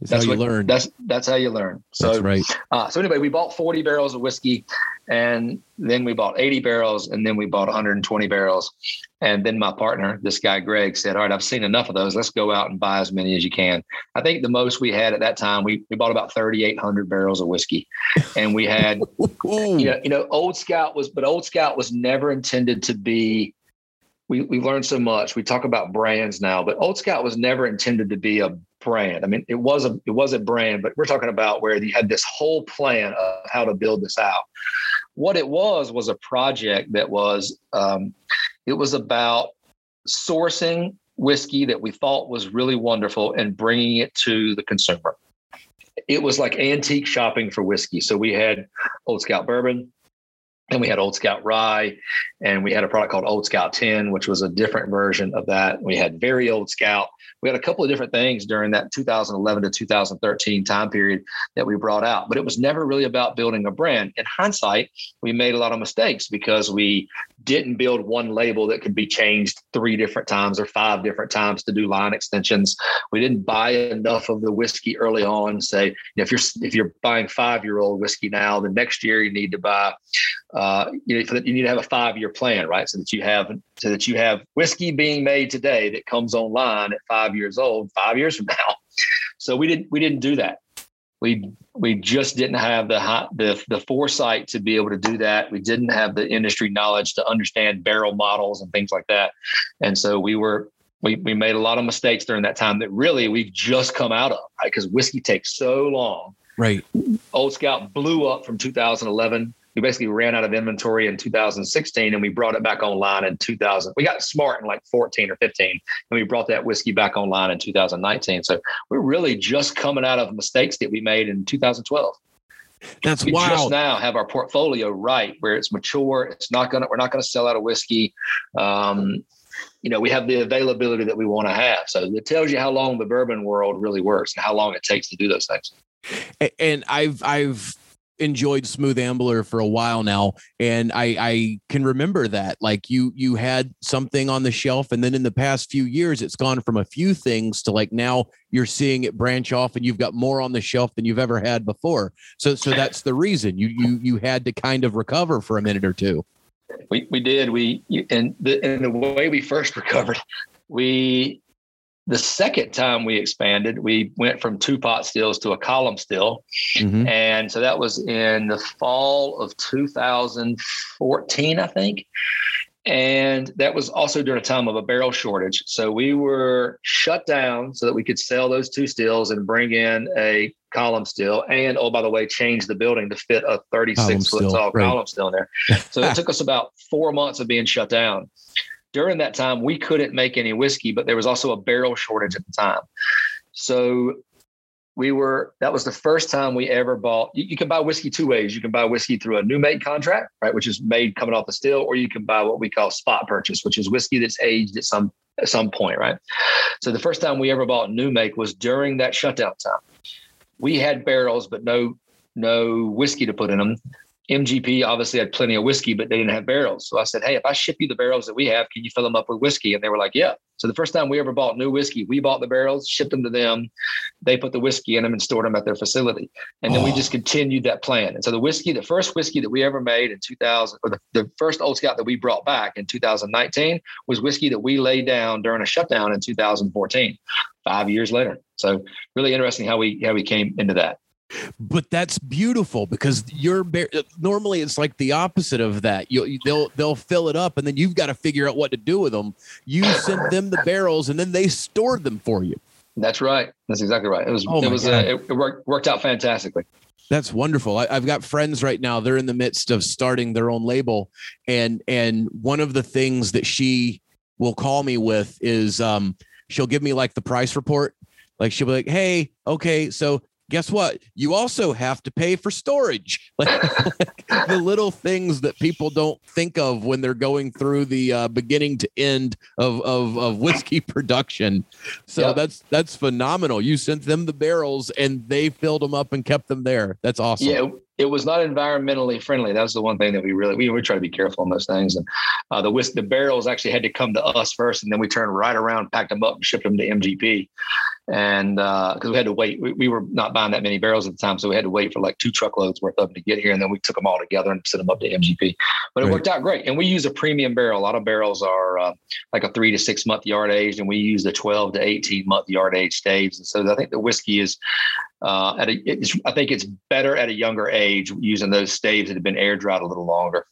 that's, that's how you what, learn. That's that's how you learn. So that's right. Uh, so anyway, we bought 40 barrels of whiskey, and then we bought 80 barrels, and then we bought 120 barrels, and then my partner, this guy Greg, said, "All right, I've seen enough of those. Let's go out and buy as many as you can." I think the most we had at that time, we we bought about 3,800 barrels of whiskey, and we had, you know, you know, Old Scout was, but Old Scout was never intended to be we we learned so much. We talk about brands now, but Old Scout was never intended to be a brand. I mean, it was a it was a brand, but we're talking about where you had this whole plan of how to build this out. What it was was a project that was um, it was about sourcing whiskey that we thought was really wonderful and bringing it to the consumer. It was like antique shopping for whiskey. So we had Old Scout bourbon, and we had Old Scout Rye, and we had a product called Old Scout 10, which was a different version of that. We had very Old Scout. We had a couple of different things during that 2011 to 2013 time period that we brought out, but it was never really about building a brand. In hindsight, we made a lot of mistakes because we didn't build one label that could be changed three different times or five different times to do line extensions. We didn't buy enough of the whiskey early on. Say, you know, if you're if you're buying five year old whiskey now, the next year you need to buy, uh, you know, you need to have a five year plan, right? So that you have so that you have whiskey being made today that comes online at five years old, five years from now. So we didn't we didn't do that. we we just didn't have the the the foresight to be able to do that. We didn't have the industry knowledge to understand barrel models and things like that. And so we were we we made a lot of mistakes during that time that really we've just come out of, right? Because whiskey takes so long. Right. Old Scout blew up from 2011 we basically ran out of inventory in 2016 and we brought it back online in 2000. We got smart in like 14 or 15 and we brought that whiskey back online in 2019. So we're really just coming out of mistakes that we made in 2012. That's we wild. just now have our portfolio right where it's mature. It's not gonna. We're not gonna sell out of whiskey. Um, you know, we have the availability that we want to have. So it tells you how long the bourbon world really works and how long it takes to do those things. And I've I've enjoyed Smooth Ambler for a while now, and I, I can remember that. Like you, you had something on the shelf, and then in the past few years, it's gone from a few things to like now you're seeing it branch off, and you've got more on the shelf than you've ever had before. So, so that's the reason you you you had to kind of recover for a minute or two. We we did we and the and the way we first recovered, we the second time we expanded, we went from two pot stills to a column still. Mm-hmm. And so that was in the fall of 2014, I think. And that was also during a time of a barrel shortage. So we were shut down so that we could sell those two stills and bring in a column still. And oh, by the way, change the building to fit a 36 foot tall right. column still in there. So it took us about four months of being shut down during that time, we couldn't make any whiskey, but there was also a barrel shortage at the time. So we were that was the first time we ever bought you, you, can buy whiskey two ways. You can buy whiskey through a new make contract right which is made coming off the still or you can buy what we call spot purchase which is whiskey that's aged at some at some point right? So the first time we ever bought new make was during that shutdown time. We had barrels but no no whiskey to put in them MGP obviously had plenty of whiskey, but they didn't have barrels. So I said, Hey, if I ship you the barrels that we have, can you fill them up with whiskey? And they were like, Yeah. So the first time we ever bought new whiskey, we bought the barrels, shipped them to them. They put the whiskey in them and stored them at their facility. And then oh. we just continued that plan. And so the whiskey, the first whiskey that we ever made in 2000, or the, the first Old Scout that we brought back in 2019 was whiskey that we laid down during a shutdown in 2014, five years later. So really interesting how we how we came into that but that's beautiful because you're normally it's like the opposite of that you they'll they'll fill it up and then you've got to figure out what to do with them you sent them the barrels and then they stored them for you that's right that's exactly right it was oh it was uh, it, it worked worked out fantastically that's wonderful. I, have got friends right now. They're in the midst of starting their own label, and and one of the things that she will call me with is um, she'll give me like the price report. Like she'll be like, "Hey, okay, so guess what? You also have to pay for storage. Like, like the little things that people don't think of when they're going through the uh, beginning to end of, of, of whiskey production. So yep. that's that's phenomenal. You sent them the barrels and they filled them up and kept them there. That's awesome. Yeah, it was not environmentally friendly. That was the one thing that we really we, we try to be careful on those things. And uh, the whisk the barrels actually had to come to us first, and then we turned right around, packed them up, and shipped them to MGP. And because uh, we had to wait, we, we, were not buying that many barrels at the time, so we had to wait for like two truckloads worth of them to get here, and then we took them all together and sent them up to MGP. But it right. worked out great. And we use a premium barrel. A lot of barrels are uh, like a three to six month yard aged, and we use the twelve to eighteen month yard aged staves. And so I think the whiskey is uh, at a, I think it's better at a younger age using those staves that have been air dried a little longer.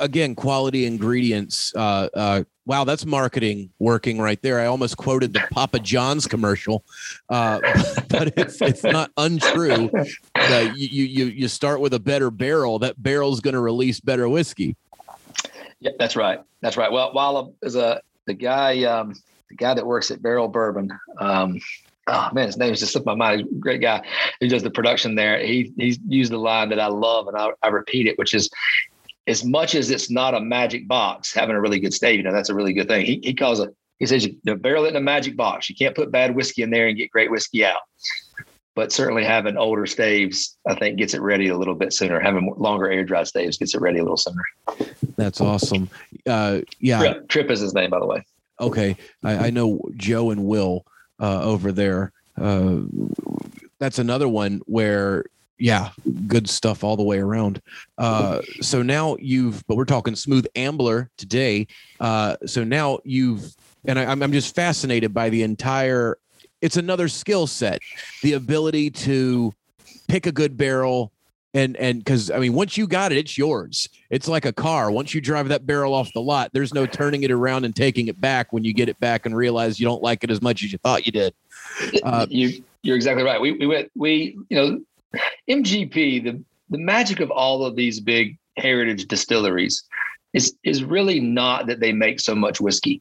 Again, quality ingredients. Uh, uh, wow, that's marketing working right there. I almost quoted the Papa John's commercial, uh, but it's it's not untrue. That you you you start with a better barrel. That barrel's going to release better whiskey. Yeah, that's right. That's right. Well, while as a the guy um, the guy that works at Barrell Bourbon. Um, oh man, his name is just slipped my mind. Great guy who does the production there. He he's used the line that I love and I, I repeat it, which is as much as it's not a magic box, having a really good stave, you know, that's a really good thing. He he calls it, he says you barrel it in a magic box. You can't put bad whiskey in there and get great whiskey out. But certainly having older staves, I think, gets it ready a little bit sooner. Having longer air dry staves gets it ready a little sooner. That's awesome. Uh, yeah. Tripp, Tripp is his name, by the way. Okay. I, I know Joe and Will uh, over there. Uh, that's another one where yeah good stuff all the way around uh, so now you've but we're talking smooth ambler today uh, so now you've and I, I'm just fascinated by the entire it's another skill set, the ability to pick a good barrel and and because I mean, once you got it, it's yours. It's like a car. Once you drive that barrel off the lot, there's no turning it around and taking it back when you get it back and realize you don't like it as much as you thought you did. Uh, you you're exactly right. We we went we you know MGP the the magic of all of these big heritage distilleries is is really not that they make so much whiskey.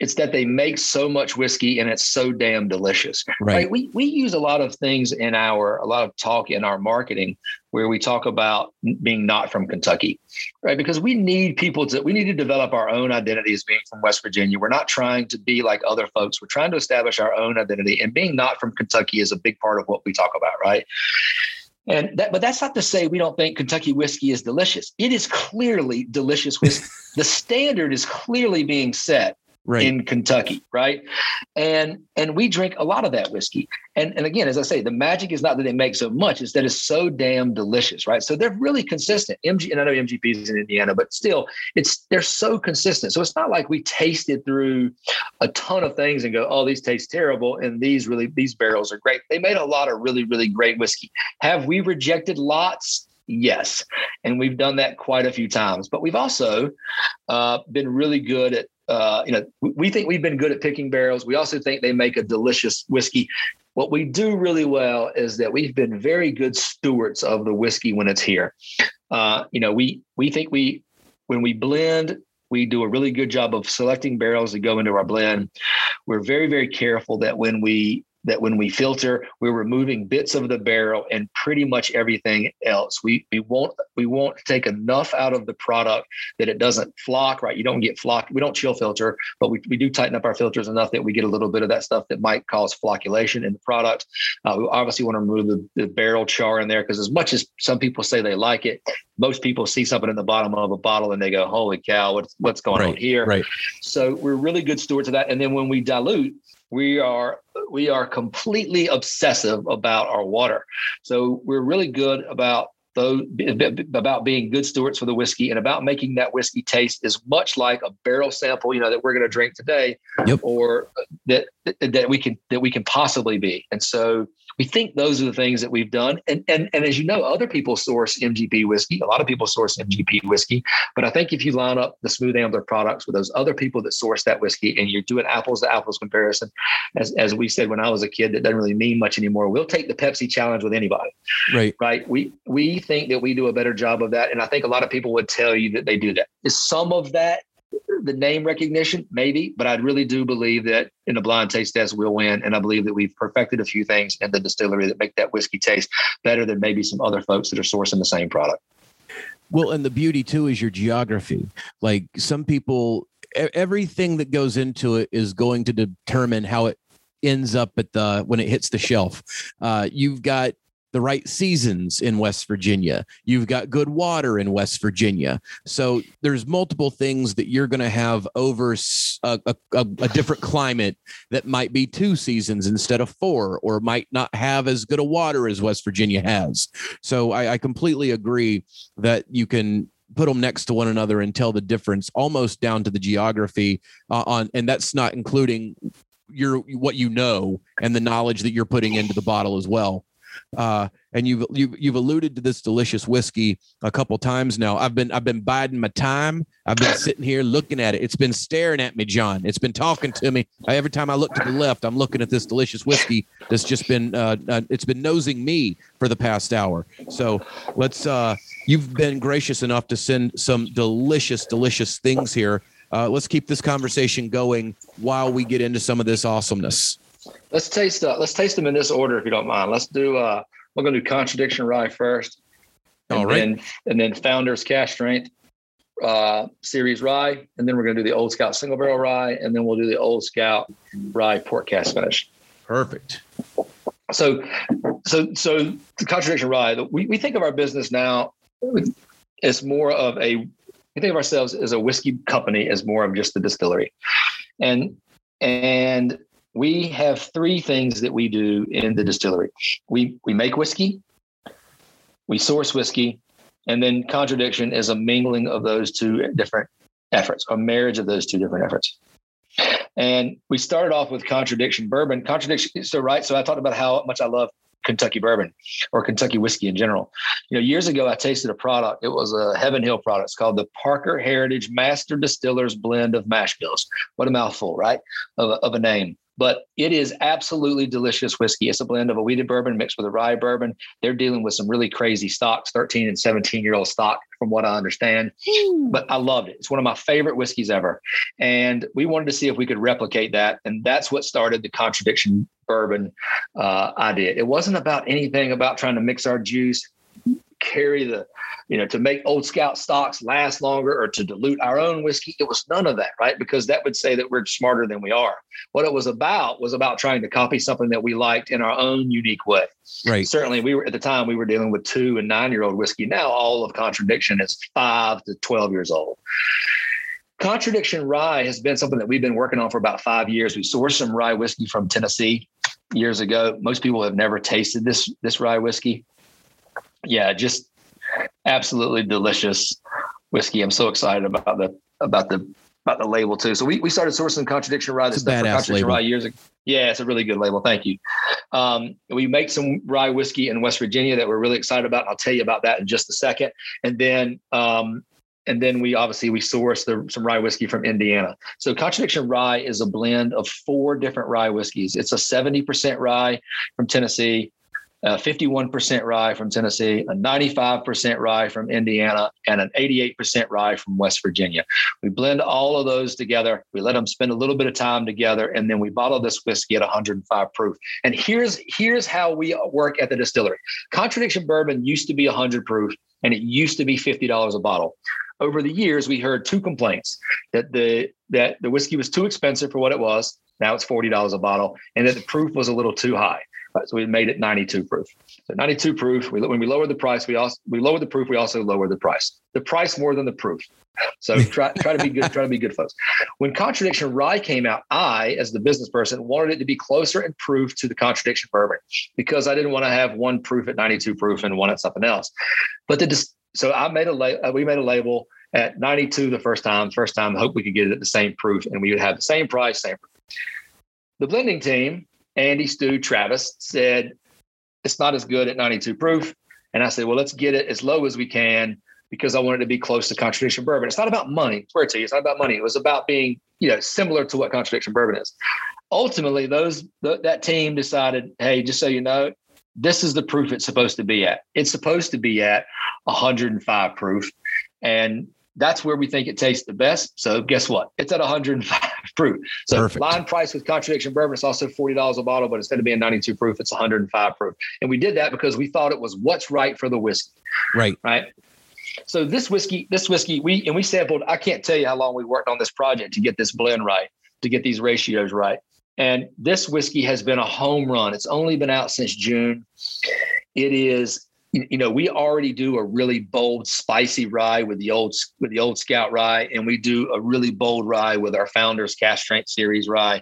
It's that they make so much whiskey and it's so damn delicious. Right. right. We we use a lot of things in our a lot of talk in our marketing where we talk about being not from Kentucky, right? Because we need people to we need to develop our own identity as being from West Virginia. We're not trying to be like other folks. We're trying to establish our own identity, and being not from Kentucky is a big part of what we talk about, right? And that, but that's not to say we don't think Kentucky whiskey is delicious. It is clearly delicious whiskey. the standard is clearly being set right. in Kentucky, right? And and we drink a lot of that whiskey. And and again, as I say, the magic is not that they make so much; it's that it's so damn delicious, right? So they're really consistent. MG and I know MGP is in Indiana, but still, it's they're so consistent. So it's not like we tasted through a ton of things and go, "Oh, these taste terrible," and these really these barrels are great. They made a lot of really really great whiskey. Have we rejected lots? Yes. And we've done that quite a few times. But we've also uh, been really good at uh, you know, we think we've been good at picking barrels. We also think they make a delicious whiskey. What we do really well is that we've been very good stewards of the whiskey when it's here. Uh, you know, we we think we when we blend, we do a really good job of selecting barrels that go into our blend. We're very very careful that when we that when we filter, we're removing bits of the barrel and pretty much everything else. We we won't we won't take enough out of the product that it doesn't flock, right? You don't get flock. We don't chill filter, but we, we do tighten up our filters enough that we get a little bit of that stuff that might cause flocculation in the product. Uh, we obviously want to remove the, the barrel char in there because as much as some people say they like it, most people see something in the bottom of a bottle and they go, "Holy cow, what's what's going right, on here?" Right. So we're really good stewards of that. And then when we dilute, we are we are completely obsessive about our water. So we're really good about those about being good stewards for the whiskey and about making that whiskey taste as much like a barrel sample, you know, that we're going to drink today, yep. or that that we can that we can possibly be. And so we think those are the things that we've done. And, and, and as you know, other people source MGP whiskey. A lot of people source MGP whiskey. But I think if you line up the Smooth Ambler products with those other people that source that whiskey and you're doing apples to apples comparison, as, as we said when I was a kid, that doesn't really mean much anymore. We'll take the Pepsi challenge with anybody. Right. Right. We, we think that we do a better job of that. And I think a lot of people would tell you that they do that. Is some of that the name recognition, maybe, but I really do believe that in a blind taste test we'll win. And I believe that we've perfected a few things in the distillery that make that whiskey taste better than maybe some other folks that are sourcing the same product. Well, and the beauty too is your geography. Like some people, everything that goes into it is going to determine how it ends up at the when it hits the shelf. Uh, you've got the right seasons in West Virginia. You've got good water in West Virginia. So there's multiple things that you're going to have over a, a, a, different climate that might be two seasons instead of four, or might not have as good a water as West Virginia has. So I, I completely agree that you can put them next to one another and tell the difference almost down to the geography uh, on and that's not including your what you know and the knowledge that you're putting into the bottle as well uh, and you've you've you've alluded to this delicious whiskey a couple times now. I've been I've been biding my time. I've been sitting here looking at it. It's been staring at me, John. It's been talking to me. Every time I look to the left, I'm looking at this delicious whiskey that's just been uh, uh, it's been nosing me for the past hour. So let's. Uh, you've been gracious enough to send some delicious, delicious things here. Uh, let's keep this conversation going while we get into some of this awesomeness. Let's taste. Uh, let's taste them in this order, if you don't mind. Let's do. Uh, we're going to do contradiction rye first. And All right. Then, and then founders cask strength uh, series rye, and then we're going to do the old scout single barrel rye, and then we'll do the old scout rye port cask finish. Perfect. So, so, so the contradiction rye. We we think of our business now as more of a. We think of ourselves as a whiskey company as more of just a distillery, and and we have three things that we do in the distillery. We we make whiskey, we source whiskey, and then contradiction is a mingling of those two different efforts, a marriage of those two different efforts. And we started off with contradiction bourbon. Contradiction. So right. So I talked about how much I love Kentucky bourbon or Kentucky whiskey in general. You know, years ago I tasted a product. It was a Heaven Hill product. It's called the Parker Heritage Master Distillers Blend of Mash Bills. What a mouthful, right? Of a, of a name but it is absolutely delicious whiskey. It's a blend of a wheated bourbon mixed with a rye bourbon. They're dealing with some really crazy stocks, 13 and 17 year old stock, from what I understand. Mm. But I loved it. It's one of my favorite whiskeys ever. And we wanted to see if we could replicate that. And that's what started the contradiction bourbon uh, idea. It wasn't about anything about trying to mix our juice carry the, you know, to make old scout stocks last longer or to dilute our own whiskey. It was none of that, right? Because that would say that we're smarter than we are. What it was about was about trying to copy something that we liked in our own unique way. Right. Certainly, we were at the time we were dealing with two and nine year old whiskey. Now all of contradiction is five to 12 years old. Contradiction rye has been something that we've been working on for about five years. We sourced some rye whiskey from Tennessee years ago. Most people have never tasted this this rye whiskey yeah, just absolutely delicious whiskey. I'm so excited about the about the about the label too. So we, we started sourcing contradiction rye. This stuff for contradiction label. rye years ago. Yeah, it's a really good label. Thank you. Um, we make some rye whiskey in West Virginia that we're really excited about. I'll tell you about that in just a second. And then um, and then we obviously we source the, some rye whiskey from Indiana. So Contradiction Rye is a blend of four different rye whiskeys. It's a 70% rye from Tennessee, uh, 51% rye from Tennessee, a 95% rye from Indiana, and an 88% rye from West Virginia. We blend all of those together. We let them spend a little bit of time together, and then we bottle this whiskey at 105 proof. And here's here's how we work at the distillery. Contradiction bourbon used to be 100 proof, and it used to be $50 a bottle. Over the years, we heard two complaints that the that the whiskey was too expensive for what it was. Now it's $40 a bottle, and that the proof was a little too high. Right, so we made it 92 proof. So 92 proof. We, when we lowered the price, we also we lowered the proof. We also lowered the price. The price more than the proof. So try try to be good. Try to be good, folks. When contradiction rye came out, I, as the business person, wanted it to be closer in proof to the contradiction bourbon because I didn't want to have one proof at 92 proof and one at something else. But the so I made a la- uh, we made a label at 92 the first time. First time, I hope we could get it at the same proof and we would have the same price, same. Proof. The blending team Andy, Stu, Travis said it's not as good at 92 proof. And I said, well, let's get it as low as we can because I wanted it to be close to contradiction bourbon. It's not about money. Swear to you, it's not about money. It was about being, you know, similar to what contradiction bourbon is. Ultimately, those th- that team decided, hey, just so you know, this is the proof it's supposed to be at. It's supposed to be at 105 proof. And that's where we think it tastes the best. So guess what? It's at 105 proof. So Perfect. line price with contradiction bourbon, it's also $40 a bottle, but instead of being 92 proof, it's 105 proof. And we did that because we thought it was what's right for the whiskey. Right. Right. So this whiskey, this whiskey, we and we sampled. I can't tell you how long we worked on this project to get this blend right, to get these ratios right. And this whiskey has been a home run. It's only been out since June. It is you know we already do a really bold spicy rye with the old with the old scout rye and we do a really bold rye with our founders cask strength series rye.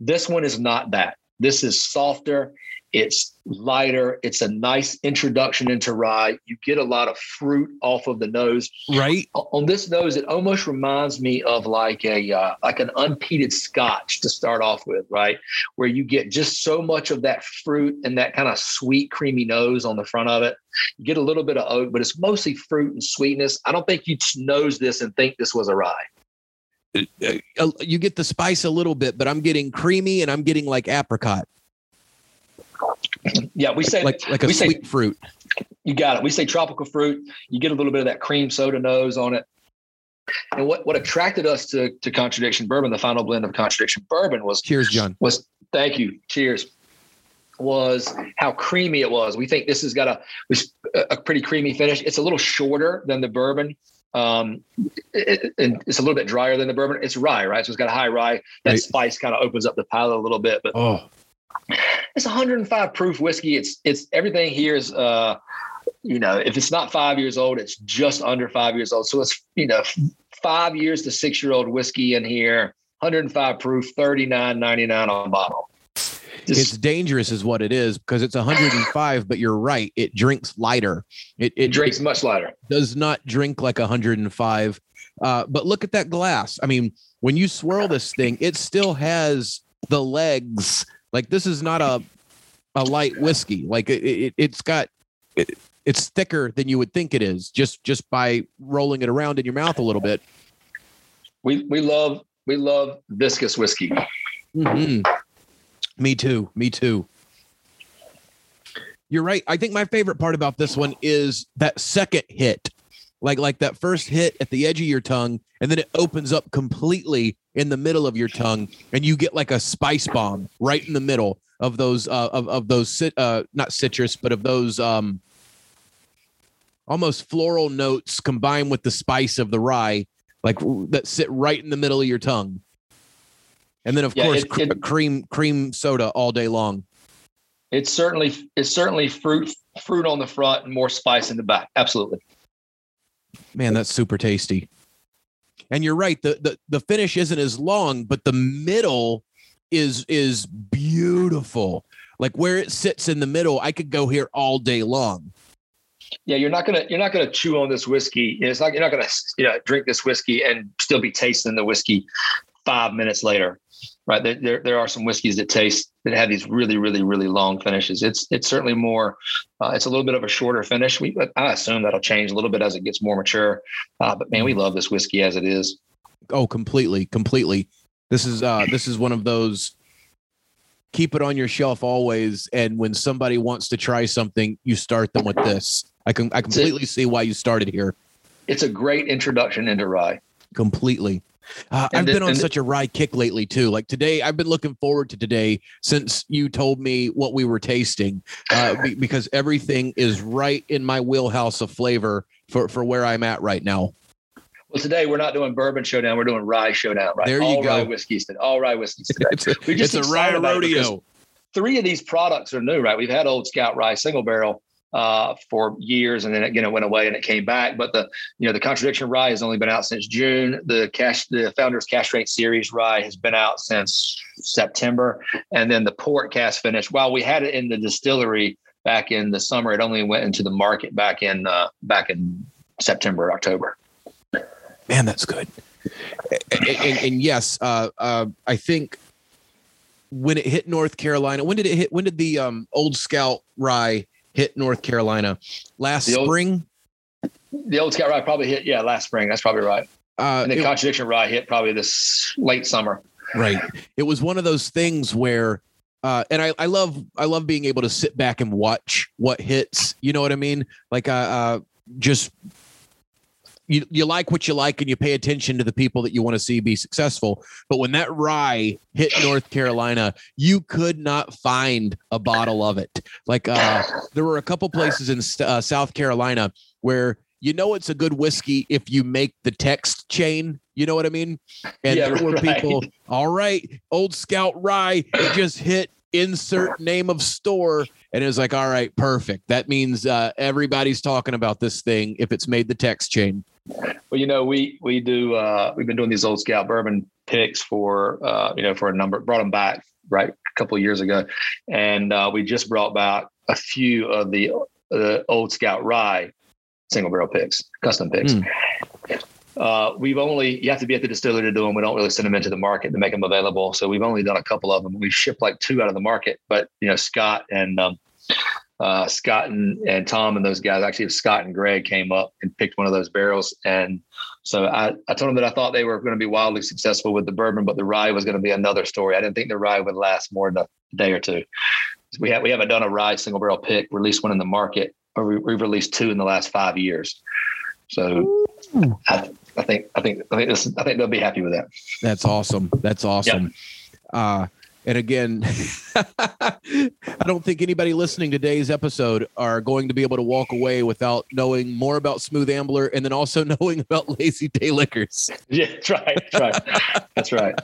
This one is not that. This is softer it's lighter. It's a nice introduction into rye. You get a lot of fruit off of the nose. Right. On this nose, it almost reminds me of like a uh, like an unpeated Scotch to start off with, right? Where you get just so much of that fruit and that kind of sweet, creamy nose on the front of it. You get a little bit of oak, but it's mostly fruit and sweetness. I don't think you'd nose this and think this was a rye uh, uh, you get the spice a little bit, but I'm getting creamy and I'm getting like apricot. Yeah, we say like like a sweet say, fruit. You got it. We say tropical fruit. You get a little bit of that cream soda nose on it. And what, what attracted us to, to contradiction bourbon, the final blend of contradiction bourbon was cheers, John. Was thank you. Cheers. Was how creamy it was. We think this has got a a pretty creamy finish. It's a little shorter than the bourbon. Um, it, it, it's a little bit drier than the bourbon. It's rye, right? So it's got a high rye. That right. spice kind of opens up the palate a little bit. But oh, it's 105 proof whiskey. It's it's everything here is uh you know if it's not five years old, it's just under five years old. So it's you know five years to six year old whiskey in here. 105 proof, 39.99 on bottle. Just, it's dangerous, is what it is, because it's 105. but you're right; it drinks lighter. It, it, it drinks much lighter. Does not drink like 105. Uh, but look at that glass. I mean, when you swirl this thing, it still has the legs. Like this is not a a light whiskey. Like it, it it's got it, it's thicker than you would think it is just just by rolling it around in your mouth a little bit. We we love we love viscous whiskey. Mm-hmm. Me too. Me too. You're right. I think my favorite part about this one is that second hit. Like like that first hit at the edge of your tongue and then it opens up completely in the middle of your tongue and you get like a spice bomb right in the middle of those uh, of of those uh not citrus but of those um almost floral notes combined with the spice of the rye like that sit right in the middle of your tongue. And then of yeah, course it, it, cream cream soda all day long. It's certainly it's certainly fruit fruit on the front and more spice in the back. Absolutely. Man, that's super tasty. And you're right. The, the the finish isn't as long, but the middle is is beautiful. Like where it sits in the middle, I could go here all day long. Yeah, you're not gonna you're not gonna chew on this whiskey. It's not you're not gonna you know drink this whiskey and still be tasting the whiskey five minutes later right? There, there, there, are some whiskeys that taste that have these really, really, really long finishes. It's it's certainly more. Uh, it's a little bit of a shorter finish. We, I assume that'll change a little bit as it gets more mature. Uh, but man, we love this whiskey as it is. Oh, completely, completely. This is uh, this is one of those. Keep it on your shelf always, and when somebody wants to try something, you start them with this. I can I completely see why you started here. It's a great introduction into rye. Completely. Uh, I've been on such a rye kick lately too. Like today, I've been looking forward to today since you told me what we were tasting, uh, because everything is right in my wheelhouse of flavor for for where I'm at right now. Well, today we're not doing bourbon showdown; we're doing rye showdown. Right? There you all go. Rye whiskeys today. All rye whiskeys today. it's a, it's a rye rodeo. Three of these products are new, right? We've had Old Scout Rye Single Barrel uh, for years, and then again it went away and it came back. But the you know the contradiction rye has only been out since June. The cash the founders cash rate series rye has been out since September, and then the port cask finish. While we had it in the distillery back in the summer, it only went into the market back in uh, back in September October. Man, that's good. And, and, and yes, uh, uh, I think when it hit North Carolina, when did it hit? When did the um, Old Scout rye hit North Carolina last the old, spring. The old scout rye probably hit, yeah, last spring. That's probably right. Uh, and the it, contradiction rye hit probably this late summer. Right. It was one of those things where, uh, and I, I love, I love being able to sit back and watch what hits. You know what I mean? Like, uh, uh just you, you like what you like and you pay attention to the people that you want to see be successful. But when that rye hit North Carolina, you could not find a bottle of it. Like uh, there were a couple places in uh, South Carolina where you know it's a good whiskey if you make the text chain. You know what I mean? And yeah, there were right. people, all right, old scout rye, it just hit insert name of store and it was like all right perfect that means uh, everybody's talking about this thing if it's made the text chain well, you know, we we do uh, we've been doing these old Scout bourbon picks for uh, you know for a number brought them back right a couple of years ago, and uh, we just brought back a few of the the old Scout rye single barrel picks, custom picks. Mm. Uh, we've only you have to be at the distillery to do them. We don't really send them into the market to make them available. So we've only done a couple of them. We've shipped like two out of the market, but you know Scott and um, uh, Scott and, and Tom and those guys, actually Scott and Greg came up and picked one of those barrels. And so I, I told them that I thought they were going to be wildly successful with the bourbon, but the rye was going to be another story. I didn't think the rye would last more than a day or two. We have we haven't done a rye single barrel pick, released one in the market, or we, have released two in the last five years. So I, I, think I think I think this I think they'll be happy with that. That's awesome. That's awesome. Yep. Uh, and again, I don't think anybody listening to today's episode are going to be able to walk away without knowing more about Smooth Ambler and then also knowing about Lazy Day Liquors. Yeah, that's right. That's right. That's right.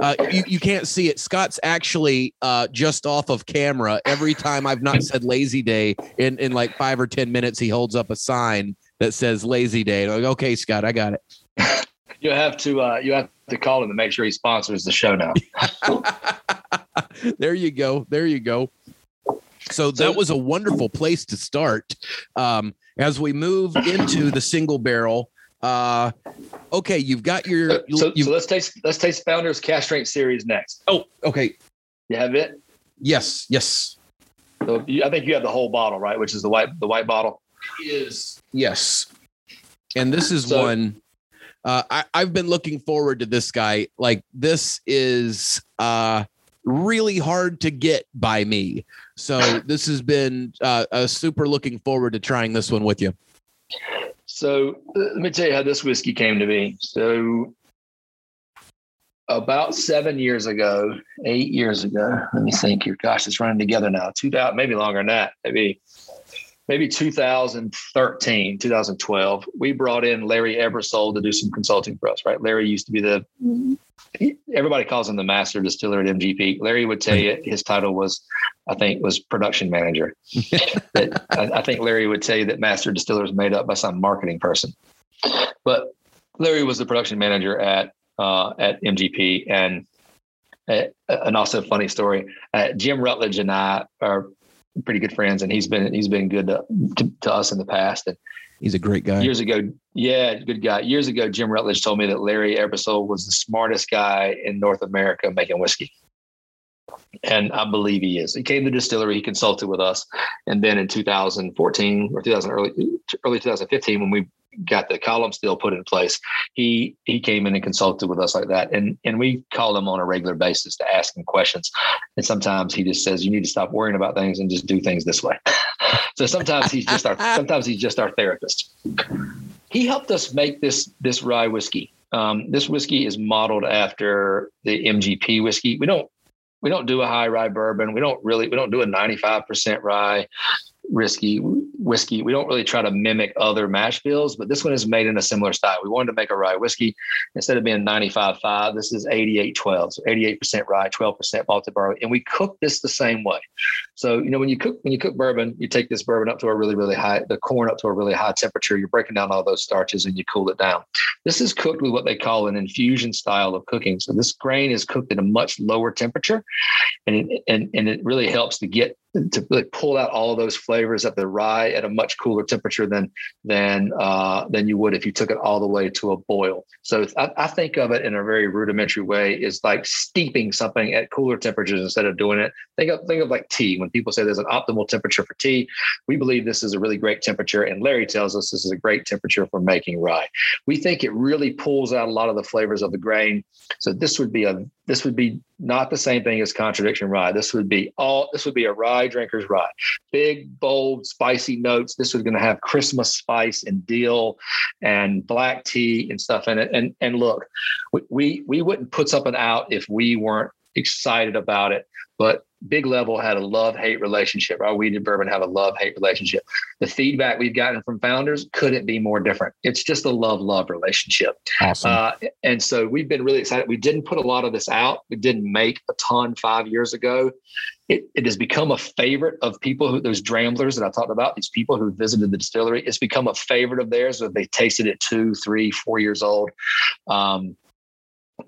Uh, you, you can't see it. Scott's actually uh, just off of camera. Every time I've not said lazy day in, in like five or 10 minutes, he holds up a sign that says lazy day. Like, okay, Scott, I got it. You have to, uh, you have to call him to make sure he sponsors the show now. there you go. There you go. So that was a wonderful place to start. Um, as we move into the single barrel, Uh, okay, you've got your. So, you've, so let's taste let's taste Founders Cask Strength Series next. oh, okay. You have it. Yes, yes. So you, I think you have the whole bottle, right? Which is the white the white bottle. Is yes, and this is So- one. Uh, I, I've been looking forward to this guy. Like this is uh really hard to get by me. So this has been uh, a super looking forward to trying this one with you. So uh, let me tell you how this whiskey came to be. So about seven years ago, eight years ago, let me think here. Gosh, it's running together now. Two maybe longer than that. Maybe, maybe 2013, 2012. We brought in Larry Ebersold to do some consulting for us. Right, Larry used to be the. Everybody calls him the master distiller at MGP. Larry would tell you his title was, I think, was production manager. I, I think Larry would tell you that master distiller is made up by some marketing person. But Larry was the production manager at uh, at MGP, and uh, and also funny story. Uh, Jim Rutledge and I are pretty good friends, and he's been he's been good to, to, to us in the past. And He's a great guy. years ago, yeah, good guy. Years ago, Jim Rutledge told me that Larry Ebersold was the smartest guy in North America making whiskey. And I believe he is. He came to the distillery, he consulted with us. And then in 2014 or 2000 early early 2015, when we got the column still put in place, he he came in and consulted with us like that. And and we call him on a regular basis to ask him questions. And sometimes he just says, you need to stop worrying about things and just do things this way. so sometimes he's just our sometimes he's just our therapist. He helped us make this this rye whiskey. Um, this whiskey is modeled after the MGP whiskey. We don't we don't do a high rye bourbon. We don't really we don't do a 95% rye risky whiskey. We don't really try to mimic other mash bills, but this one is made in a similar style. We wanted to make a rye whiskey instead of being 95.5. This is 88.12, so 88% rye, 12% malted barley, and we cook this the same way. So you know when you cook when you cook bourbon, you take this bourbon up to a really really high the corn up to a really high temperature. You're breaking down all those starches and you cool it down. This is cooked with what they call an infusion style of cooking. So this grain is cooked at a much lower temperature, and and and it really helps to get to really pull out all of those flavors of the rye at a much cooler temperature than than uh, than you would if you took it all the way to a boil. So I, I think of it in a very rudimentary way is like steeping something at cooler temperatures instead of doing it. Think of think of like tea. When people say there's an optimal temperature for tea, we believe this is a really great temperature, and Larry tells us this is a great temperature for making rye. We think it really pulls out a lot of the flavors of the grain. So this would be a this would be not the same thing as contradiction rye. This would be all this would be a rye drinker's rye. Big, bold, spicy notes. This was going to have Christmas spice and dill and black tea and stuff in it. And and look, we we, we wouldn't put something out if we weren't excited about it. But Big Level had a love hate relationship. Our wheated bourbon have a love hate relationship. The feedback we've gotten from founders couldn't be more different. It's just a love love relationship. Awesome. Uh, and so we've been really excited. We didn't put a lot of this out. We didn't make a ton five years ago. It, it has become a favorite of people who those dramblers that I talked about. These people who visited the distillery. It's become a favorite of theirs. That they tasted it two, three, four years old. Um,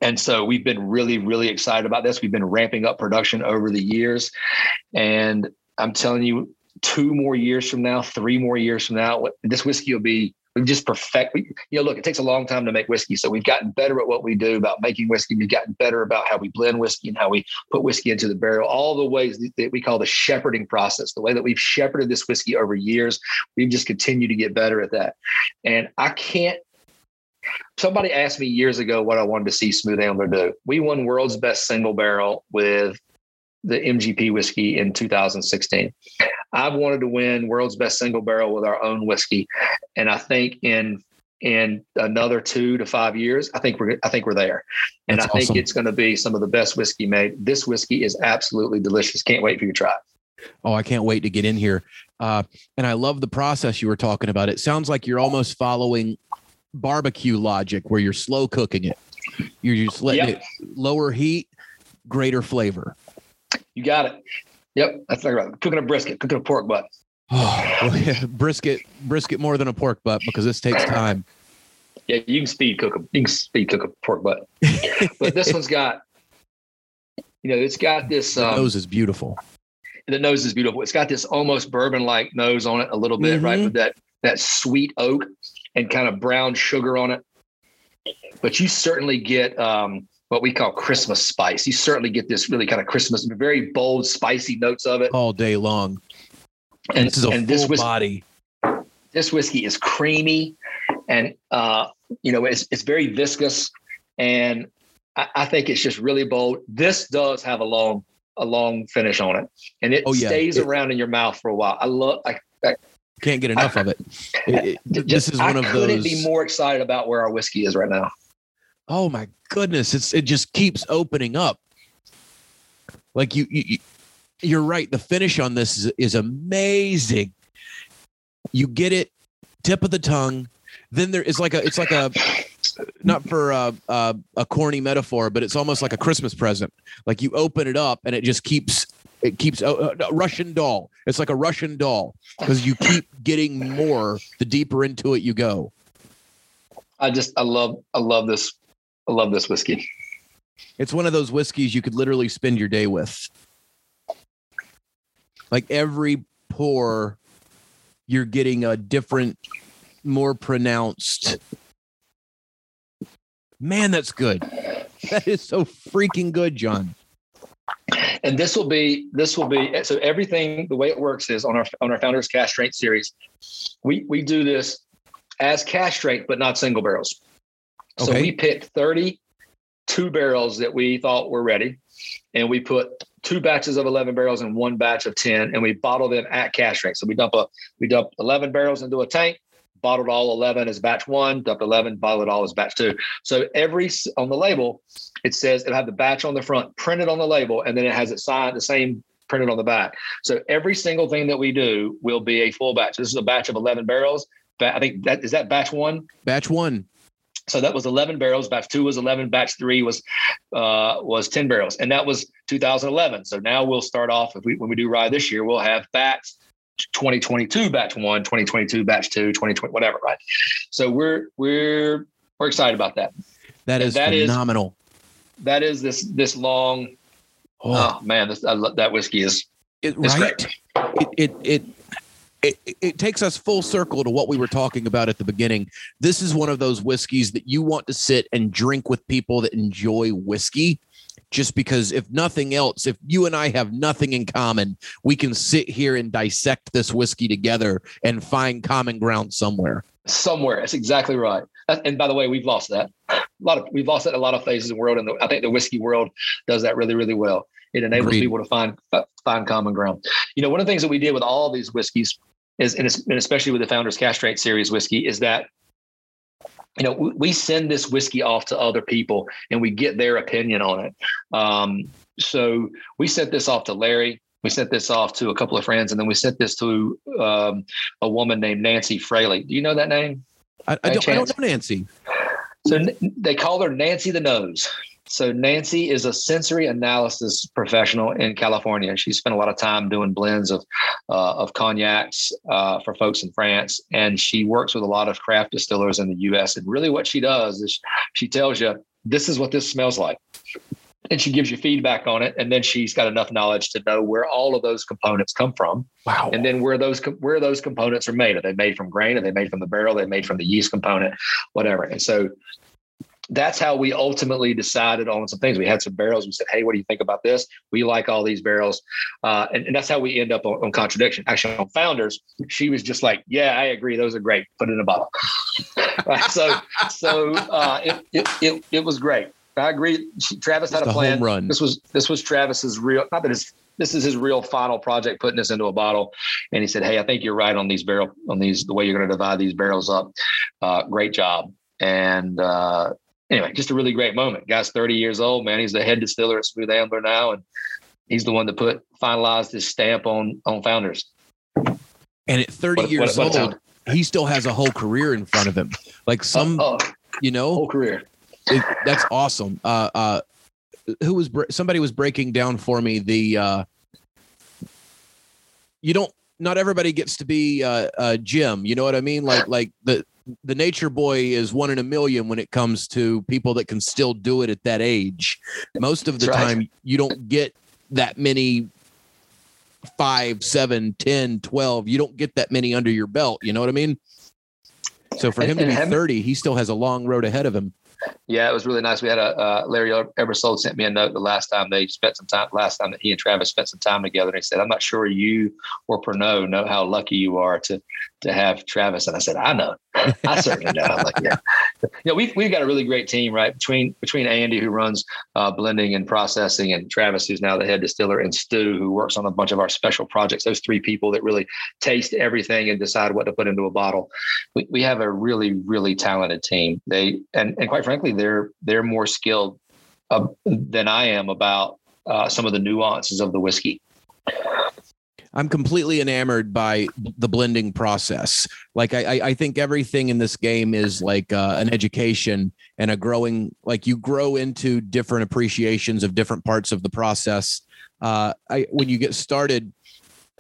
and so we've been really, really excited about this. We've been ramping up production over the years, and I'm telling you, two more years from now, three more years from now, this whiskey will be we've just perfect. We, you know, look, it takes a long time to make whiskey, so we've gotten better at what we do about making whiskey. We've gotten better about how we blend whiskey and how we put whiskey into the barrel. All the ways that we call the shepherding process, the way that we've shepherded this whiskey over years, we've just continued to get better at that. And I can't. Somebody asked me years ago what I wanted to see Smooth Ambler do. We won world's best single barrel with the MGP whiskey in 2016. I've wanted to win world's best single barrel with our own whiskey, and I think in in another two to five years, I think we're I think we're there, and That's I think awesome. it's going to be some of the best whiskey made. This whiskey is absolutely delicious. Can't wait for you to try. it. Oh, I can't wait to get in here. Uh, and I love the process you were talking about. It sounds like you're almost following barbecue logic where you're slow cooking it. You're just letting Yep. it lower heat, greater flavor. You got it. Yep, that's like right. Cooking a brisket, cooking a pork butt. Oh, well, yeah, brisket, brisket more than a pork butt because this takes time. Yeah, you can speed cook a you can speed cook a pork butt, but this one's got, you know, it's got this. Um, nose is beautiful. the nose is beautiful. It's got this almost bourbon like nose on it a little bit, right? Mhm. With that that sweet oak. And kind of brown sugar on it. But you certainly get um, what we call Christmas spice. You certainly get this really kind of Christmas, very bold, spicy notes of it all day long. And this is a full this whis- body. this whiskey is creamy and uh, you know it's it's very viscous and I, I think it's just really bold. This does have a long a long finish on it and it Oh, yeah. stays It- around in your mouth for a while. I love I, I Can't get enough of it. It- it- this just, is one I of couldn't be more excited about where our whiskey is right now. oh my goodness! It's it just keeps opening up. Like you, you, you you're right. The finish on this is, is amazing. You get it, tip of the tongue. Then there is like a. It's like a. Not for a, a, a corny metaphor, but it's almost like a Christmas present. Like you open it up and it just keeps it keeps oh, oh, a, a Russian doll. It's like a Russian doll because you keep getting more the deeper into it you go. I just I love I love this I love this whiskey. It's one of those whiskeys you could literally spend your day with. Like every pour, you're getting a different, more pronounced. Man, that's good. That is so freaking good, John. And this will be this will be so everything the way it works is on our on our founders cask strength series we we do this as cask strength but not single barrels so Okay. we picked 32 barrels that we thought were ready and we put two batches of 11 barrels and one batch of 10 and we bottle them at cask strength so we dump a we dump 11 barrels into a tank bottled all 11 as batch one dump 11 bottled all as batch two. So every on the label it says it'll have the batch on the front printed on the label and then it has it signed the same printed on the back. So every single thing that we do will be a full batch. This is a batch of 11 barrels. I think that is that batch one? Batch one. so that was 11 barrels. Batch two was 11 batch three was uh was 10 barrels. And that was 2011 so now we'll start off if we when we do rye this year we'll have batch 2022 batch one 2022 batch two 2020 whatever right so we're we're we're excited about that That is that is- phenomenal. that is this this long oh, oh man this I love, that whiskey is it, it's right? great it it it it, it takes us full circle to what we were talking about at the beginning. This is one of those whiskeys that you want to sit and drink with people that enjoy whiskey. Just because, if nothing else, if you and I have nothing in common, we can sit here and dissect this whiskey together and find common ground somewhere. somewhere. That's exactly right. And by the way we've lost that. A lot of we've lost that in a lot of phases in the world and the, i think the whiskey world does that really really well. It enables Agreed. people to find uh, find common ground. You know one of the things that we did with all these whiskeys is and, it's, and especially with the founders cask strength series whiskey is that you know we, send this whiskey off to other people and we get their opinion on it. Um, so we sent this off to larry. We sent this off to a couple of friends and then we sent this to um, a woman named nancy fraley. Do you know that name? I, I, don't, I don't know Nancy. so they call her Nancy the Nose. So Nancy is a sensory analysis professional in California. She spent a lot of time doing blends of uh, of cognacs uh, for folks in France, and she works with a lot of craft distillers in the U.S. And really, what she does is she tells you this is what this smells like, and she gives you feedback on it. And then she's got enough knowledge to know where all of those components come from Wow. and then where those where those components are made. Are they made from grain? Are they made from the barrel? Are they made from the yeast component? Whatever. And so that's how we ultimately decided on some things. We had some barrels. We said, "Hey, what do you think about this? We like all these barrels," uh, and, and that's how we end up on, on contradiction. Actually, on founders, she was just like, "Yeah, I agree. Those are great. Put it in a bottle." Right? So, so uh, it, it it it was great. I agree. Travis had a plan. run. This was this was Travis's real. Not that his this is his real final project, putting this into a bottle. And he said, "Hey, I think you're right on these barrel on these the way you're going to divide these barrels up. Uh, great job." And uh, anyway, just a really great moment. Guy's 30 years old, man. He's the head distiller at Smooth Ambler now, and he's the one that put finalized his stamp on on Founders. And at 30 What- years what- what old, he still has a whole career in front of him. Like some, oh, you know, whole career. it, that's awesome. Uh, uh, who was somebody was breaking down for me the uh, you don't not everybody gets to be uh, uh, Jim. You know what I mean? Like like the the nature boy is one in a million when it comes to people that can still do it at that age. Most of the That's right. time, you don't get that many five, seven, ten, twelve. You don't get that many under your belt. You know what I mean? So for him to be 30, he still has a long road ahead of him. Yeah, it was really nice. We had a uh, Larry Ebersold sent me a note the last time they spent some time. Last time that he and Travis spent some time together, and he said, "I'm not sure you or Pernod know how lucky you are to to have Travis." And I said, "I know, I certainly know." I'm like, "Yeah, know, we've we've got a really great team, right? Between between Andy, who runs uh, blending and processing, and Travis, who's now the head distiller, and Stu, who works on a bunch of our special projects. Those three people that really taste everything and decide what to put into a bottle. We we have a really really talented team. They and and quite frankly, they're they're more skilled uh, than I am about uh, some of the nuances of the whiskey. I'm completely enamored by the blending process. Like I, I think everything in this game is like uh, an education and a growing. Like you grow into different appreciations of different parts of the process. Uh, I when you get started,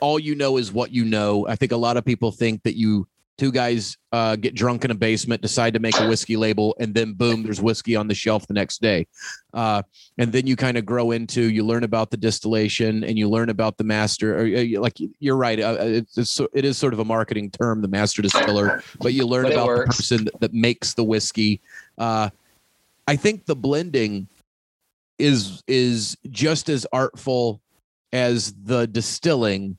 all you know is what you know. I think a lot of people think that you two guys uh, get drunk in a basement, decide to make a whiskey label, and then boom, there's whiskey on the shelf the next day. Uh, and then you kind of grow into, you learn about the distillation and you learn about the master. Or, uh, like you're right, uh, it's, it's, it is sort of a marketing term, the master distiller, but you learn but about the person that, that, makes the whiskey. Uh, I think the blending is is just as artful as the distilling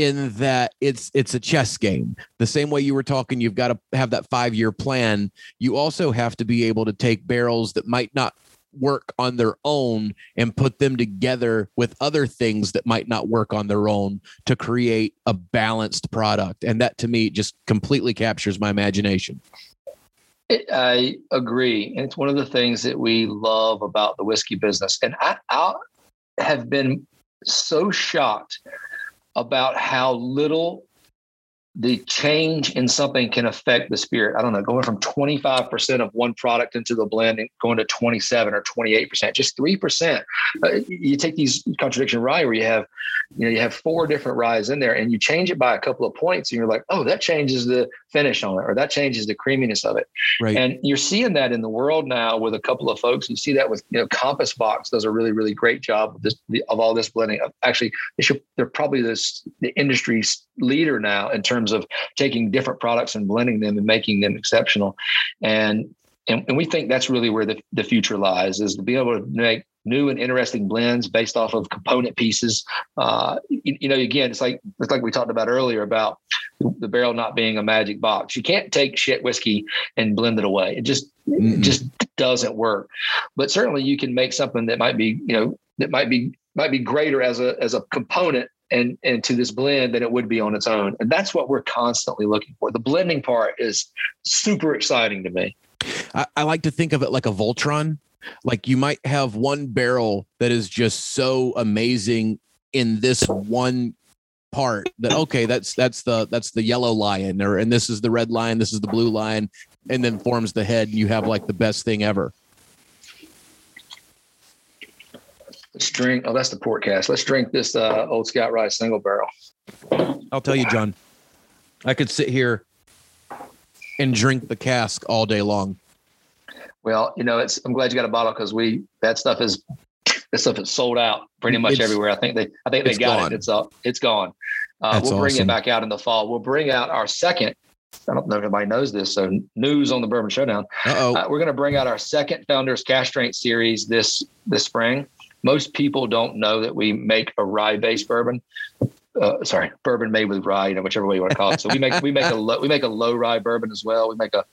in that it's it's a chess game. The same way you were talking, you've got to have that five year plan. You also have to be able to take barrels that might not work on their own and put them together with other things that might not work on their own to create a balanced product. And that to me just completely captures my imagination. I agree. And it's one of the things that we love about the whiskey business. And I, I have been so shocked about how little the change in something can affect the spirit. I don't know, going from 25% of one product into the blend and going to 27 or 28%, just 3%. Uh, you take these contradiction rye where you have, you know, you have four different ryes in there and you change it by a couple of points and you're like, oh, that changes the finish on it or that changes the creaminess of it. Right. And you're seeing that in the world now with a couple of folks. You see that with, you know, Compass Box does a really, really great job of this, of all this blending. Actually, they should, they're probably this, the industry's leader now in terms terms of taking different products and blending them and making them exceptional. And and, and we think that's really where the, the future lies is to be able to make new and interesting blends based off of component pieces. Uh, you, you, know, again, it's like it's like we talked about earlier about the barrel not being a magic box. You can't take shit whiskey and blend it away. It just mm-hmm. it just doesn't work. But certainly, you can make something that might be you know that might be might be greater as a as a component and to this blend than it would be on its own. And that's what we're constantly looking for. The blending part is super exciting to me. I, I like to think of it like a Voltron. Like you might have one barrel that is just so amazing in this one part that okay that's that's the that's the yellow lion or and this is the red lion this is the blue lion and then forms the head and you have like the best thing ever Let's drink. Oh, that's the port cask. Let's drink this uh, Old Scout Rye single barrel. I'll tell you, John. I could sit here and drink the cask all day long. Well, you know, it's. I'm glad you got a bottle because we that stuff is that stuff is sold out pretty much it's, everywhere. I think they I think they got gone. it. It's uh, it's gone. Uh, we'll bring awesome. it back out in the fall. We'll bring out our second. I don't know if anybody knows this. So news on the Bourbon Showdown. Uh-oh. Uh, we're going to bring out our second Founders Cask Strength series this this spring most people don't know that we make a rye based bourbon. Uh, sorry, bourbon made with rye, you know, whichever way you want to call it. So we make we make a low, we make a low rye bourbon as well. We make a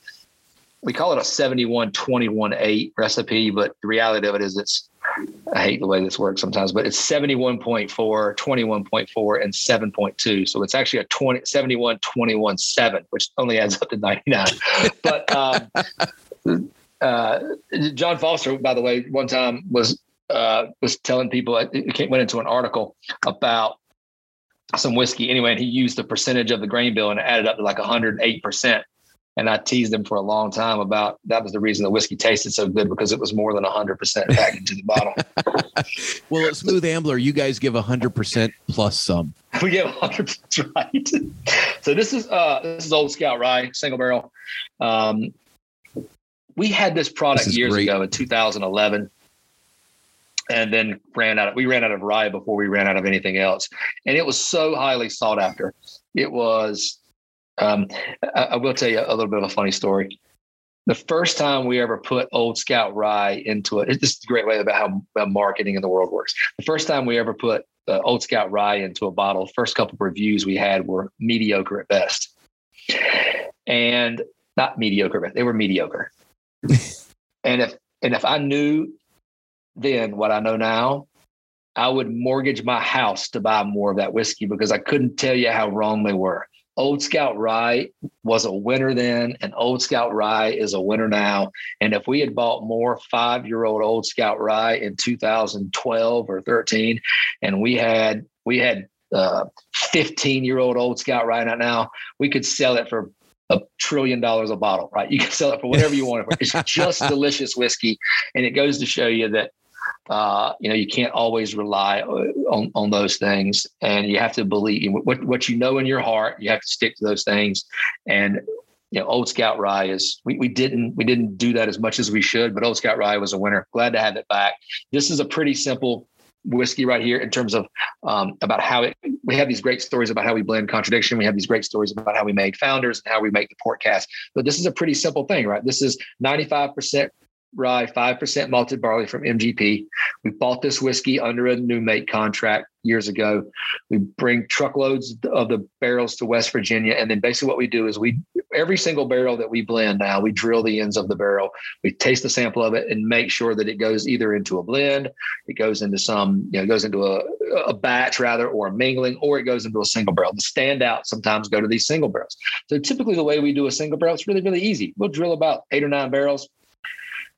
we call it a 71 21 8 recipe, but the reality of it is it's I hate the way this works sometimes, but it's 71.4, 21.4, and 7.2. So it's actually a 20, 71, 21, 7, which only adds up to 99. but um, uh, John Foster, by the way, one time was uh, was telling people it went into an article about some whiskey anyway, and he used the percentage of the grain bill and it added up to like 108 percent. And I teased him for a long time about that was the reason the whiskey tasted so good because it was more than 100% packed into the bottle. well, at Smooth Ambler, you guys give 100% plus some. We give 100% right. so this is uh this is Old Scout Rye single barrel. Um, we had this product this years great. ago in 2011 and then ran out of we ran out of rye before we ran out of anything else and it was so highly sought after it was Um, I, I, will tell you a little bit of a funny story. The first time we ever put Old Scout Rye into it, this is a great way about how, how marketing in the world works. The first time we ever put uh, Old Scout Rye into a bottle, first couple of reviews we had were mediocre at best. And not mediocre, but they were mediocre. and if and if I knew then what I know now, I would mortgage my house to buy more of that whiskey because I couldn't tell you how wrong they were. Old Scout Rye was a winner then, and Old Scout Rye is a winner now. And if we had bought more five year old Old Scout Rye in 2012 or 13, and we had we had 15 uh, year old Old Scout Rye right now, we could sell it for a trillion dollars a bottle, right? You can sell it for whatever you want. It's just delicious whiskey, and it goes to show you that uh, you know, you can't always rely uh, on, on those things, and you have to believe what what you know in your heart. You have to stick to those things, and you know, Old Scout Rye is we, we didn't we didn't do that as much as we should, but Old Scout Rye was a winner. Glad to have it back. This is a pretty simple whiskey right here in terms of um, about how it we have these great stories about how we blend contradiction we have these great stories about how we made founders and how we make the port cask but this is a pretty simple thing right this is 95% rye, 5% malted barley from MGP. We bought this whiskey under a new make contract years ago. We bring truckloads of the barrels to West Virginia. And then basically what we do is we, every single barrel that we blend now, we drill the ends of the barrel, we taste the sample of it and make sure that it goes either into a blend, it goes into some, you know, goes into a, a batch rather, or a mingling, or it goes into a single barrel. The standouts sometimes go to these single barrels. So typically the way we do a single barrel, it's really, really easy. We'll drill about eight or nine barrels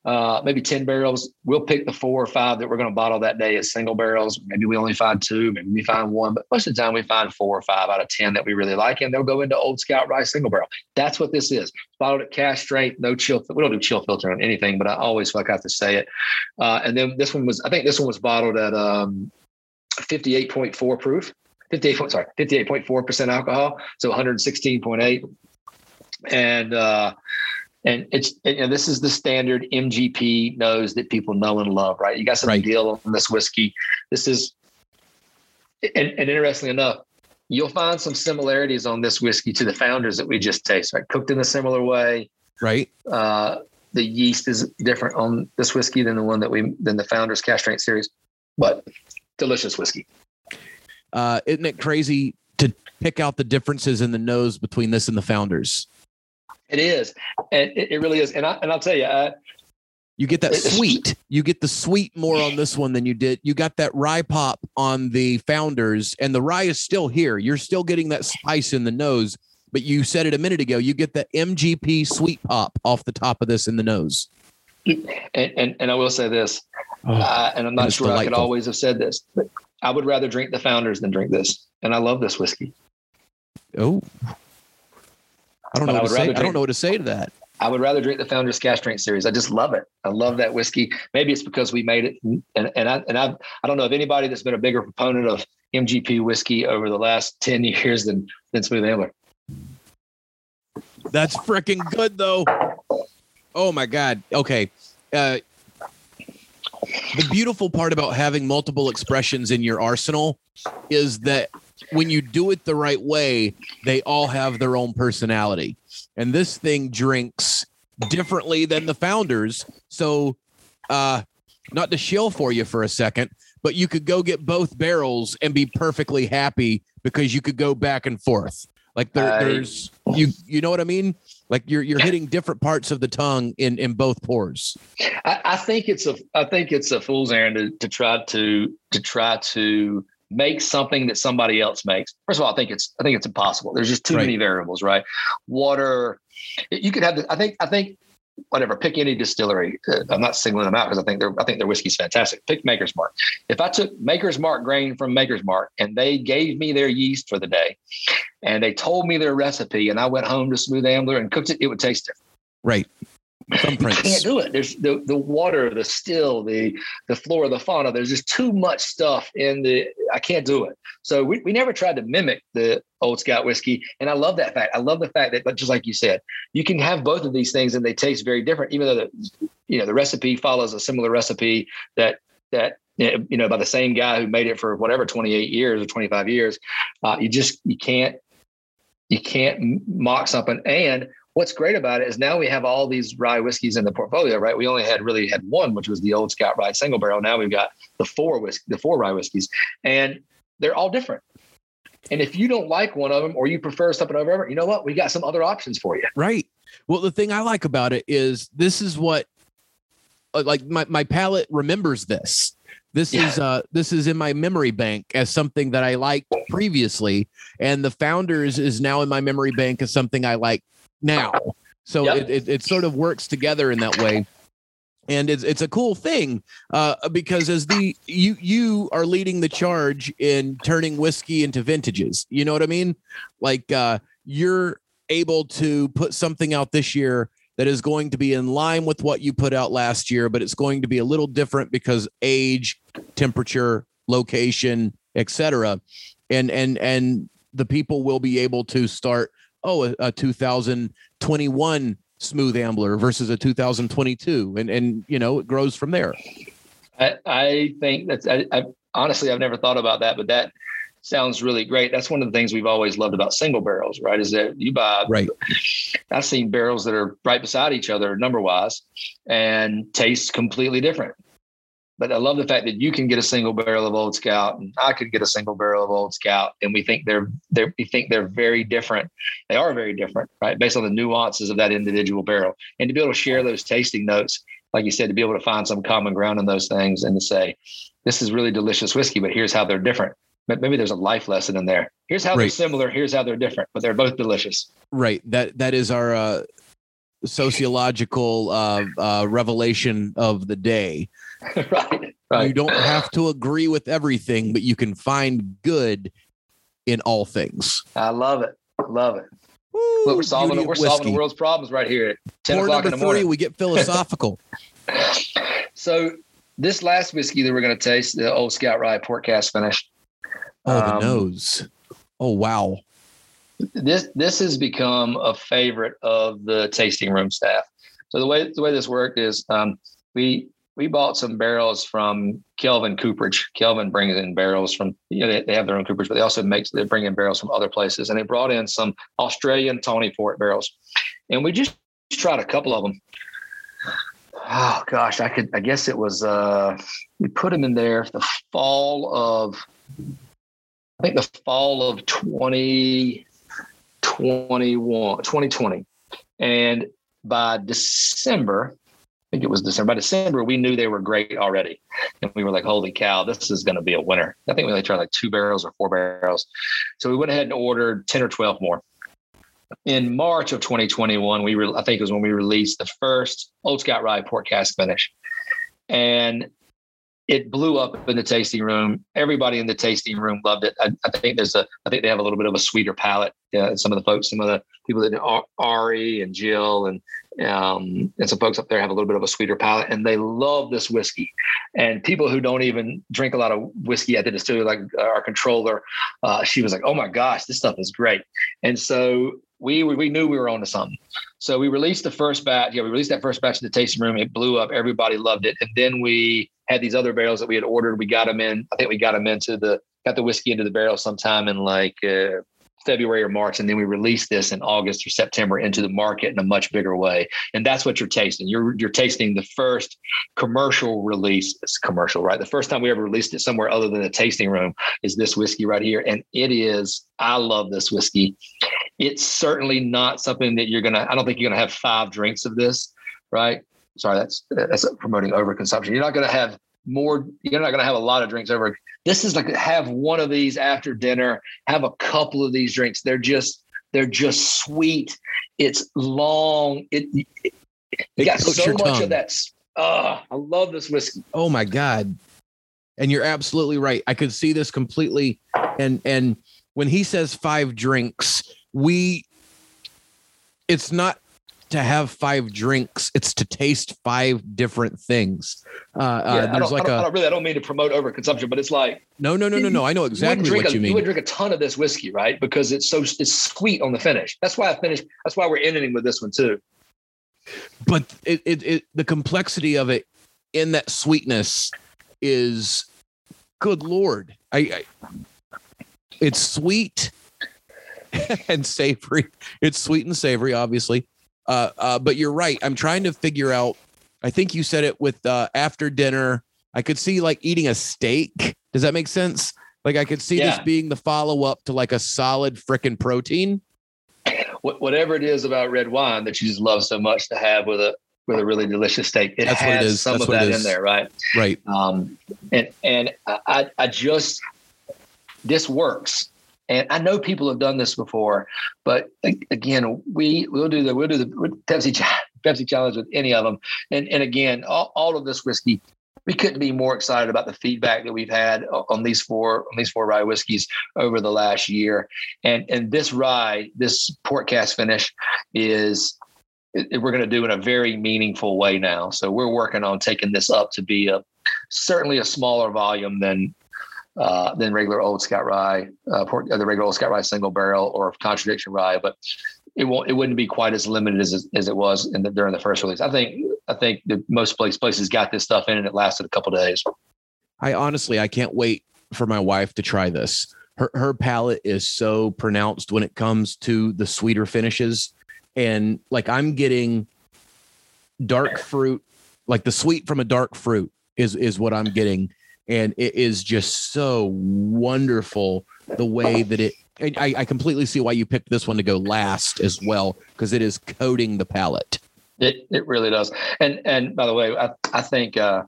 uh, maybe 10 barrels. We'll pick the four or five that we're going to bottle that day as single barrels. Maybe we only find two, maybe we find one, but most of the time we find four or five out of 10 that we really like, and they'll go into Old Scout Rye single barrel. That's what this is. Bottled at cask strength, no chill. We don't do chill filter on anything, but I always feel like I have to say it. Uh, and then this one was, I think this one was bottled at um, 58.4 proof. 58, sorry, 58.4% alcohol. So 116.8. And, uh, and it's and this is the standard MGP nose that people know and love, right? You got some right. deal on this whiskey. This is, and, and interestingly enough, you'll find some similarities on this whiskey to the founders that we just taste, right? Cooked in a similar way, right? Uh, the yeast is different on this whiskey than the one that we than the founders cask strength series, but delicious whiskey. Uh, isn't it crazy to pick out the differences in the nose between this and the founders? It is, and it, it really is. And I and I'll tell you, uh, you get that sweet. You get the sweet more on this one than you did. You got that rye pop on the founders, and the rye is still here. You're still getting that spice in the nose, but you said it a minute ago. You get the MGP sweet pop off the top of this in the nose. And and, and I will say this, oh, uh, and I'm not sure delightful. I could always have said this, but I would rather drink the founders than drink this, and I love this whiskey. Oh, I don't know what to say. Drink, I don't know what to say to that. I would rather drink the Founders Cask Strength Series. I just love it. I love that whiskey. Maybe it's because we made it, and and I and I I don't know of anybody that's been a bigger proponent of MGP whiskey over the last ten years than than Smooth Ambler. That's freaking good though. Oh my god. Okay. Uh, the beautiful part about having multiple expressions in your arsenal is that when you do it the right way, they all have their own personality. And this thing drinks differently than the founders. So, uh, not to shill for you for a second, but you could go get both barrels and be perfectly happy because you could go back and forth. Like there, there's you, you know what I mean? Like you're you're hitting different parts of the tongue in in both pours. I, I think it's a I think it's a fool's errand to, to try to to try to make something that somebody else makes. First of all, I think it's I think it's impossible. There's just too right. many variables, right? Water. You could have. The, I think. I think. Whatever. Pick any distillery. Uh, I'm not singling them out because I think their I think their whiskey's fantastic. Pick Maker's Mark. If I took Maker's Mark grain from Maker's Mark and they gave me their yeast for the day, and they told me their recipe, and I went home to Smooth Ambler and cooked it, it would taste different. Right. Thumbprints. You can't do it. There's the, the water, the still, the the flora, the fauna. There's just too much stuff in the. I can't do it. So we, we never tried to mimic the old Scout whiskey, and I love that fact. I love the fact that, but just like you said, you can have both of these things and they taste very different, even though the you know the recipe follows a similar recipe that that you know by the same guy who made it for whatever 28 years or 25 years. Uh, you just you can't You can't mock something. And what's great about it is now we have all these rye whiskeys in the portfolio, right? We only had really had one, which was the old Scout Rye single barrel. Now we've got the four whiskey, the four rye whiskeys, and they're all different. And if you don't like one of them or you prefer something over, you know what? We got some other options for you. Right. Well, the thing I like about it is this is what uh, like my, my palate remembers this. This yeah. is uh this is in my memory bank as something that I liked previously, and the founders is now in my memory bank as something I like now. So yep. it, it, it sort of works together in that way and it's it's a cool thing uh, because as the you you are leading the charge in turning whiskey into vintages. You know what I mean? Like uh, you're able to put something out this year that is going to be in line with what you put out last year, but it's going to be a little different because age, temperature, location, etc. And and and the people will be able to start oh a, a 2021 smooth ambler versus a 2022 and and you know it grows from there i, I think that's I, I honestly i've never thought about that but that sounds really great. That's one of the things we've always loved about single barrels, right? Is that you buy right. I've seen barrels that are right beside each other number wise and taste completely different. But I love the fact that you can get a single barrel of Old Scout, and I could get a single barrel of Old Scout, and we think they're they we think they're very different. They are very different, right? Based on the nuances of that individual barrel, and to be able to share those tasting notes, like you said, to be able to find some common ground in those things, and to say, this is really delicious whiskey, but here's how they're different maybe there's a life lesson in there. Here's how right. they're similar. Here's how they're different, but they're both delicious. Right. That that is our uh, sociological uh, uh, revelation of the day. right. Right. You don't have to agree with everything, but you can find good in all things. I love it. Love it. Woo, Look, we're solving we're solving the world's problems right here at 10 Pour o'clock in the morning. we get philosophical. so this last whiskey that we're going to taste, the Old Scout Rye Port Cask Finish, Oh, the um, nose. Oh, wow. This this has become a favorite of the tasting room staff. So the way the way this worked is um, we we bought some barrels from Kelvin Cooperage. Kelvin brings in barrels from you know they, they have their own cooperage, but they also make they bring in barrels from other places, and they brought in some Australian Tawny Port barrels, and we just tried a couple of them. Oh gosh, I could I guess it was uh we put them in there the fall of I think the fall of 2021, 2020. And by December, think it was December. By December, we knew they were great already. And we were like, holy cow, this is going to be a winner. I think we only tried like two barrels or four barrels. So we went ahead and ordered 10 or 12 more. In March of 2021, we re- I think it was when we released the first Old Scout Rye Port Cask finish. And it blew up in the tasting room. Everybody in the tasting room loved it. I, I think there's a, I think they have a little bit of a sweeter palate. Uh, some of the folks, some of the people that are Ari and Jill and um, and some folks up there have a little bit of a sweeter palate, and they love this whiskey. And people who don't even drink a lot of whiskey at the distillery, like our controller, uh, she was like, "Oh my gosh, this stuff is great!" And so we we knew we were on to something. So we released the first batch. Yeah, we released that first batch in the tasting room. It blew up. Everybody loved it. And then we had these other barrels that we had ordered. We got them in. I think we got them into the got the whiskey into the barrel sometime in like uh, February or March, and then we released this in August or September into the market in a much bigger way. And that's what you're tasting. You're you're tasting the first commercial release. It's commercial, right? The first time we ever released it somewhere other than a tasting room is this whiskey right here, and it is. I love this whiskey. It's certainly not something that you're gonna. I don't think you're gonna have five drinks of this, right? Sorry, that's that's promoting overconsumption. You're not gonna have more you're not going to have a lot of drinks over this is like have one of these after dinner, have a couple of these drinks. They're just they're just sweet. It's long. It, it, it got so much tongue. of that. Uh, I love this whiskey. Oh my god! And you're absolutely right. I could see this completely. And and when he says five drinks, we it's not to have five drinks. It's to taste five different things. Uh, uh yeah, uh, there's like a really. I don't mean to promote overconsumption, but it's like no, no, no, no, no. I know exactly what a, you mean. You would drink a ton of this whiskey, right? Because it's so it's sweet on the finish. That's why I finished. That's why we're ending with this one too. But it, it, it the complexity of it in that sweetness is good lord. I, I it's sweet and savory. It's sweet and savory, obviously. Uh, uh, but you're right. I'm trying to figure out. I think you said it with uh, after dinner. I could see like eating a steak. Does that make sense? Like I could see Yeah. this being the follow up to like a solid frickin' protein. Wh- whatever it is about red wine that you just love so much to have with a with a really delicious steak, it That's what it has is. some That's of that in there, right? Right. Um, and and I I just this works. And I know people have done this before, but again, we we'll do the we'll do the Pepsi Pepsi challenge with any of them. And and again, all, all of this whiskey, we couldn't be more excited about the feedback that we've had on these four on these four rye whiskeys over the last year. And and this rye, this port cask finish, is we're going to do in a very meaningful way now. So we're working on taking this up to be a certainly a smaller volume than uh, than regular old Scout rye, uh, port, uh, the regular old Scout rye single barrel or contradiction rye, but it won't it wouldn't be quite as limited as as it was the, during the first release. I think I think that most place places got this stuff in and it lasted a couple days. I honestly, I can't wait for my wife to try this. Her her palate is so pronounced when it comes to the sweeter finishes, and like I'm getting dark fruit, like the sweet from a dark fruit is is what I'm getting, and it is just so wonderful the way that it. I, I completely see why you picked this one to go last as well because it is coating the palate. It it really does. And and by the way, I I think uh,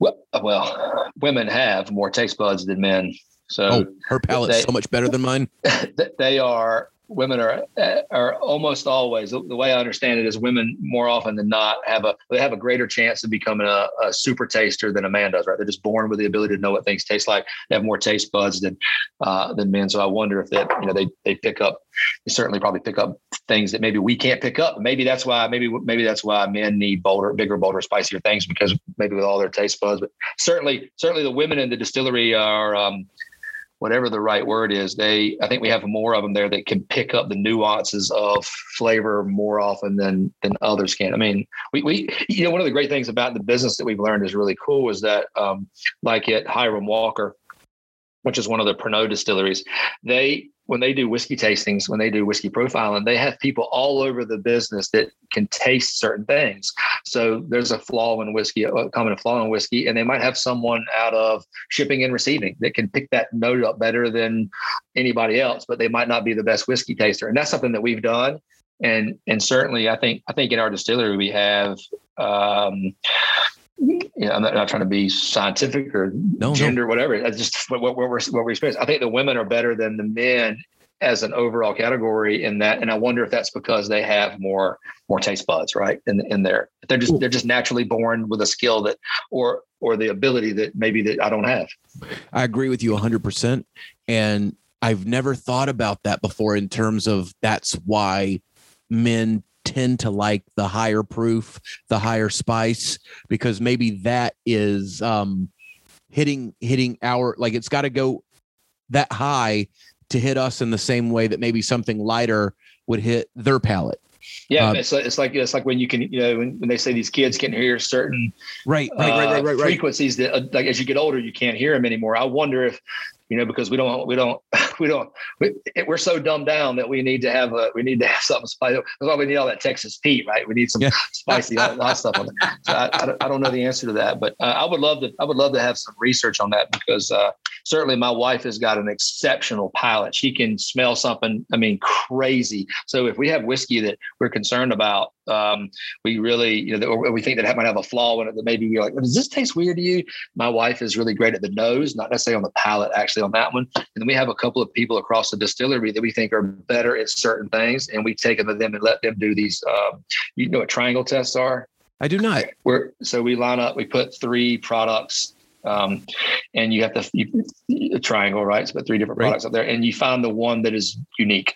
well well women have more taste buds than men. So Oh, her palate's they- so much better than mine. they are women are are almost always the way I understand it is women more often than not have a they have a greater chance of becoming a, a super taster than a man does right? They're just born with the ability to know what things taste like. They have more taste buds than uh, than men. So I wonder if that you know they they pick up they certainly probably pick up things that maybe we can't pick up. Maybe that's why maybe maybe that's why men need bolder bigger bolder spicier things because maybe with all their taste buds but certainly certainly the women in the distillery are um, whatever the right word is, they I think we have more of them there that can pick up the nuances of flavor more often than than others can. I mean, we we you know one of the great things about the business that we've learned is really cool is that um, like at Hiram Walker, which is one of the Pernod distilleries, they when they do whiskey tastings, when they do whiskey profiling, they have people all over the business that can taste certain things. So there's a flaw in whiskey, a common flaw in whiskey, and they might have someone out of shipping and receiving that can pick that note up better than anybody else, but they might not be the best whiskey taster. And that's something that we've done. And and certainly I think I think in our distillery we have um you know, I'm not, not trying to be scientific or no. gender, whatever. That's just what, what, what we're what we experience. I think the women are better than the men as an overall category in that, and I wonder if that's because they have more more taste buds, right? In in there, they're just they're just naturally born with a skill that, or or the ability that maybe that I don't have. I agree with you 100%. And I've never thought about that before in terms of that's why men tend to like the higher proof, the higher spice, because maybe that is um, hitting hitting our like it's got to go that high to hit us in the same way that maybe something lighter would hit their palate. Yeah, Um, it's like, it's like it's like when you can you know when, when they say these kids can hear certain Right, right, right, right, right, uh, right. frequencies that uh, like as you get older you can't hear them anymore. I wonder if you know because we don't we don't we don't we, we're so dumbed down that we need to have a we need to have something spicy. That's why we need all that Texas Pete, right? We need some Yeah. spicy stuff on there. So I, I don't know the answer to that, but uh, I would love to I would love to have some research on that because uh, certainly my wife has got an exceptional palate. She can smell something. I mean, crazy. So if we have whiskey that we're concerned about, um, we really, you know, or we think that it might have a flaw in it that maybe we're like, does this taste weird to you? My wife is really great at the nose, not necessarily on the palate, actually on that one. And then we have a couple of people across the distillery that we think are better at certain things, and we take them to them and let them do these. Um, you know what triangle tests are? I do not. We're so we line up. We put three products, um, and you have to you, a triangle, right? So put three different Right. products up there, and you find the one that is unique.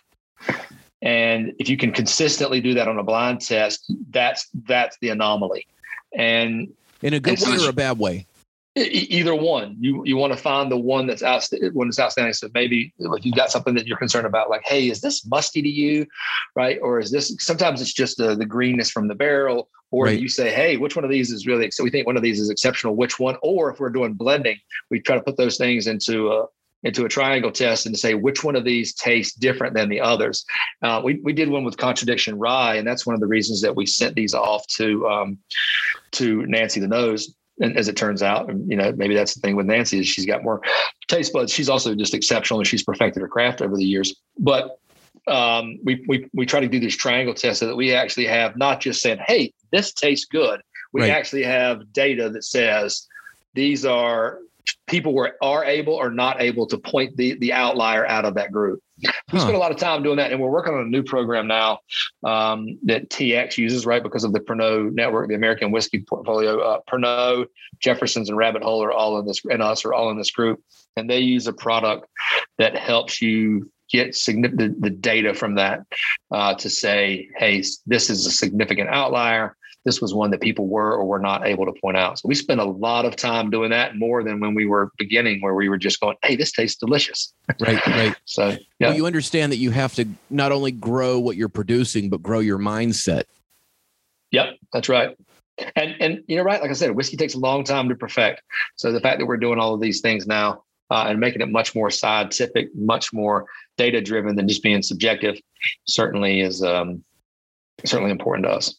And if you can consistently do that on a blind test, that's that's the anomaly. And In a good It's- way or a bad way? Either one you you want to find the one that's out one that's outstanding so maybe if you've got something that you're concerned about like hey is this musty to you right or is this sometimes it's just the, the greenness from the barrel or Right. you say hey which one of these is really so we think one of these is exceptional which one or if we're doing blending we try to put those things into a into a triangle test and say which one of these tastes different than the others. Uh, we, we did one with contradiction rye, and that's one of the reasons that we sent these off to um, to Nancy the Nose. And as it turns out, you know, maybe that's the thing with Nancy is she's got more taste buds. She's also just exceptional and she's perfected her craft over the years. But um, we, we we try to do this triangle test so that we actually have not just saying, "Hey, this tastes good." We right. actually have data that says these are people were are able or not able to point the the outlier out of that group. We huh. spend a lot of time doing that, and we're working on a new program now um, that TX uses, right? Because of the Pernod network, the American whiskey portfolio. Uh, Pernod, Jefferson's, and Rabbit Hole are all in this, and us are all in this group, and they use a product that helps you get significant the, the data from that uh, to say, hey, this is a significant outlier this was one that people were or were not able to point out. So we spent a lot of time doing that more than when we were beginning, where we were just going, "Hey, this tastes delicious." Right, right. so yeah. well, you understand that you have to not only grow what you're producing, but grow your mindset. Yep, that's right. And and you know, right, like I said, whiskey takes a long time to perfect. So the fact that we're doing all of these things now uh, and making it much more scientific, much more data driven than just being subjective, certainly is um, certainly important to us.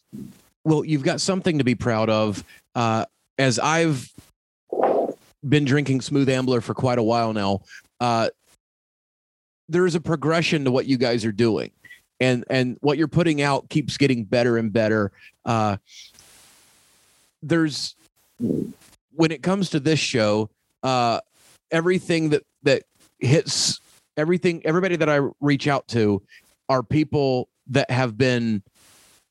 Well, you've got something to be proud of. Uh, as I've been drinking Smooth Ambler for quite a while now, uh, there's a progression to what you guys are doing, and and what you're putting out keeps getting better and better. Uh, there's when it comes to this show, uh, everything that that hits everything, everybody that I reach out to are people that have been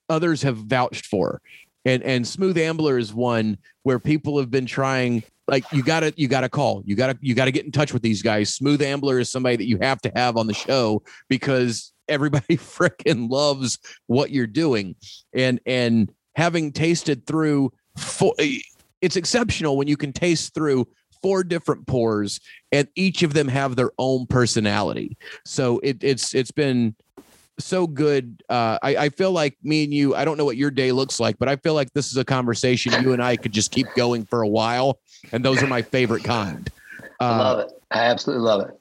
others have vouched for. And and Smooth Ambler is one where people have been trying like you gotta you gotta call. You gotta you gotta get in touch with these guys. Smooth ambler is somebody that you have to have on the show because everybody freaking loves what you're doing. And and having tasted through four eh, it's exceptional when you can taste through four different pours and each of them have their own personality. So it, it's it's been so good. Uh, I, I feel like me and you, I don't know what your day looks like, but I feel like this is a conversation you and I could just keep going for a while. And those are my favorite kind. Uh, I love it. I absolutely love it.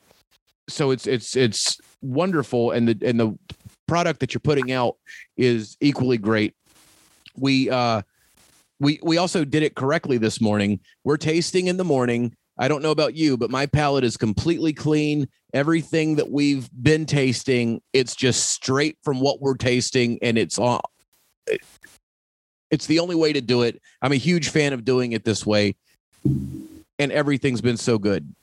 So it's, it's, it's wonderful. And the, and the product that you're putting out is equally great. We, uh, we, we also did it correctly this morning. We're tasting in the morning. I don't know about you, but my palate is completely clean. Everything that we've been tasting, it's just straight from what we're tasting, and it's all. It's the only way to do it. I'm a huge fan of doing it this way, and everything's been so good.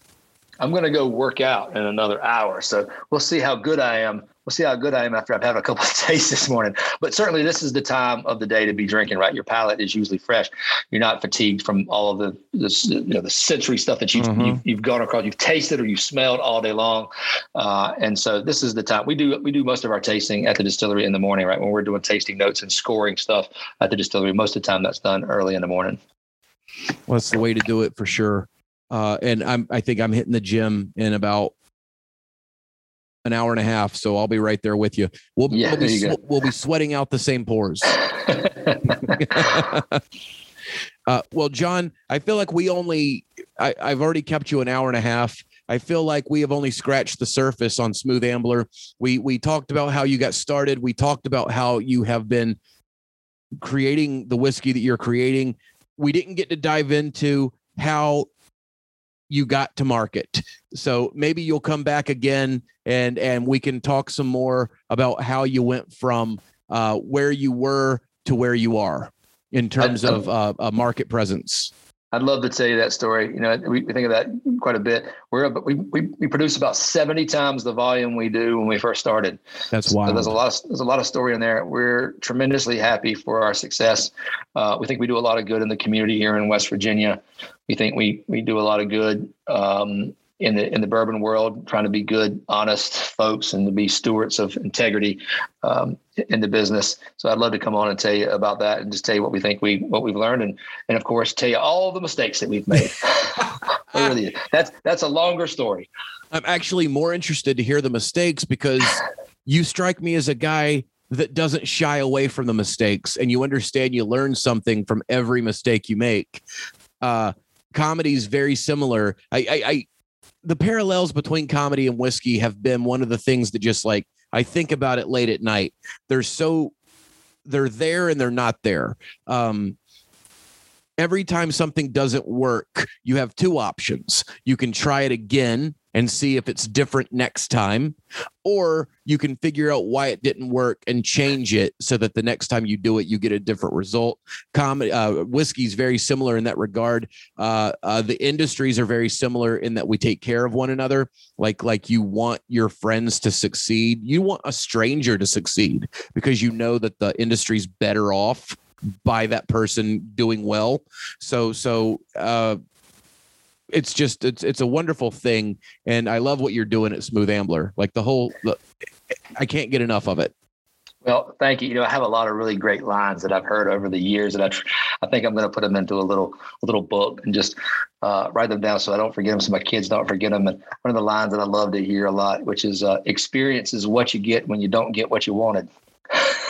I'm going to go work out in another hour. So we'll see how good I am. We'll see how good I am after I've had a couple of tastes this morning. But certainly, this is the time of the day to be drinking. Right, your palate is usually fresh. You're not fatigued from all of the, the you know the sensory stuff that you've, mm-hmm. you've, you've gone across. You've tasted or you've smelled all day long, uh, and so this is the time we do we do most of our tasting at the distillery in the morning. Right, when we're doing tasting notes and scoring stuff at the distillery, most of the time that's done early in the morning. Well, that's the way to do it for sure. Uh, and I'm I think I'm hitting the gym in about an hour and a half, so I'll be right there with you. We'll yeah, we'll, be, sw- we'll be sweating out the same pores. uh, well, John, I feel like we only I, I've already kept you an hour and a half. I feel like we have only scratched the surface on Smooth Ambler. We we talked about how you got started. We talked about how you have been creating the whiskey that you're creating. We didn't get to dive into how you got to market. So maybe you'll come back again and and we can talk some more about how you went from uh, where you were to where you are in terms of uh, a market presence. I'd love to tell you that story. You know, we, we think of that quite a bit. We're we, we we produce about seventy times the volume we do when we first started. That's why so there's a lot of there's a lot of story in there. We're tremendously happy for our success. Uh, we think we do a lot of good in the community here in West Virginia. We think we we do a lot of good um, in the in the bourbon world, trying to be good, honest folks and to be stewards of integrity um, in the business. So I'd love to come on and tell you about that and just tell you what we think we what we've learned and and of course tell you all the mistakes that we've made. that's that's a longer story. I'm actually more interested to hear the mistakes because you strike me as a guy that doesn't shy away from the mistakes and you understand you learn something from every mistake you make. Uh, comedy is very similar. I, I, I the parallels between comedy and whiskey have been one of the things that just like I think about it late at night. They're so they're there and they're not there. Um, every time something doesn't work, you have two options. You can try it again and see if it's different next time, or you can figure out why it didn't work and change it so that the next time you do it, you get a different result. Comedy, uh, whiskey is very similar in that regard. Uh, uh, the industries are very similar in that we take care of one another. Like, like you want your friends to succeed. You want a stranger to succeed because you know that the industry's better off by that person doing well. So, so, uh, it's just it's it's a wonderful thing. And i love what you're doing at smooth ambler. Like the whole i can't get enough of it. Well thank you. You know i have a lot of really great lines that i've heard over the years that i i think i'm going to put them into a little a little book and just uh, write them down so i don't forget them so my kids don't forget them and one of the lines that i love to hear a lot which is uh, experience is what you get when you don't get what you wanted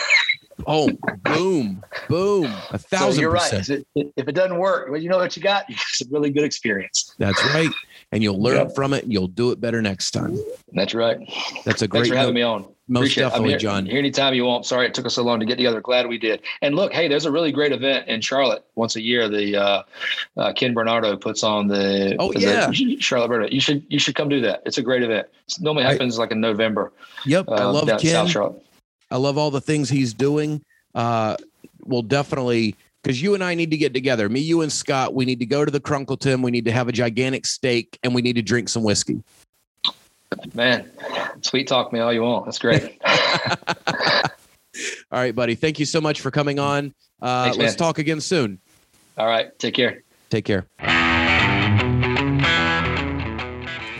Oh, boom, boom, a thousand. So you're percent. right. If it doesn't work, well, you know what you got. It's a really good experience. That's right, and you'll learn yep. from it, and you'll do it better next time. That's right. That's a great. Thanks for having me on. Most Appreciate definitely, here, John. Here anytime you want. Sorry it took us so long to get together. Glad we did. And look, hey, there's a really great event in Charlotte once a year. The uh, uh, Ken Bernardo puts on the oh yeah Charlotte Bernardo. You should you should come do that. It's a great event. It normally happens I, like in November. Yep, I um, love Ken. South Charlotte. I love all the things he's doing uh, will definitely because you and I need to get together. Me, you, and Scott. We need to go to the Crunkleton. We need to have a gigantic steak, and we need to drink some whiskey. Man, sweet talk me all you want. That's great. all right, buddy. Thank you so much for coming on. Uh, Thanks, let's talk again soon. All right. Take care. Take care.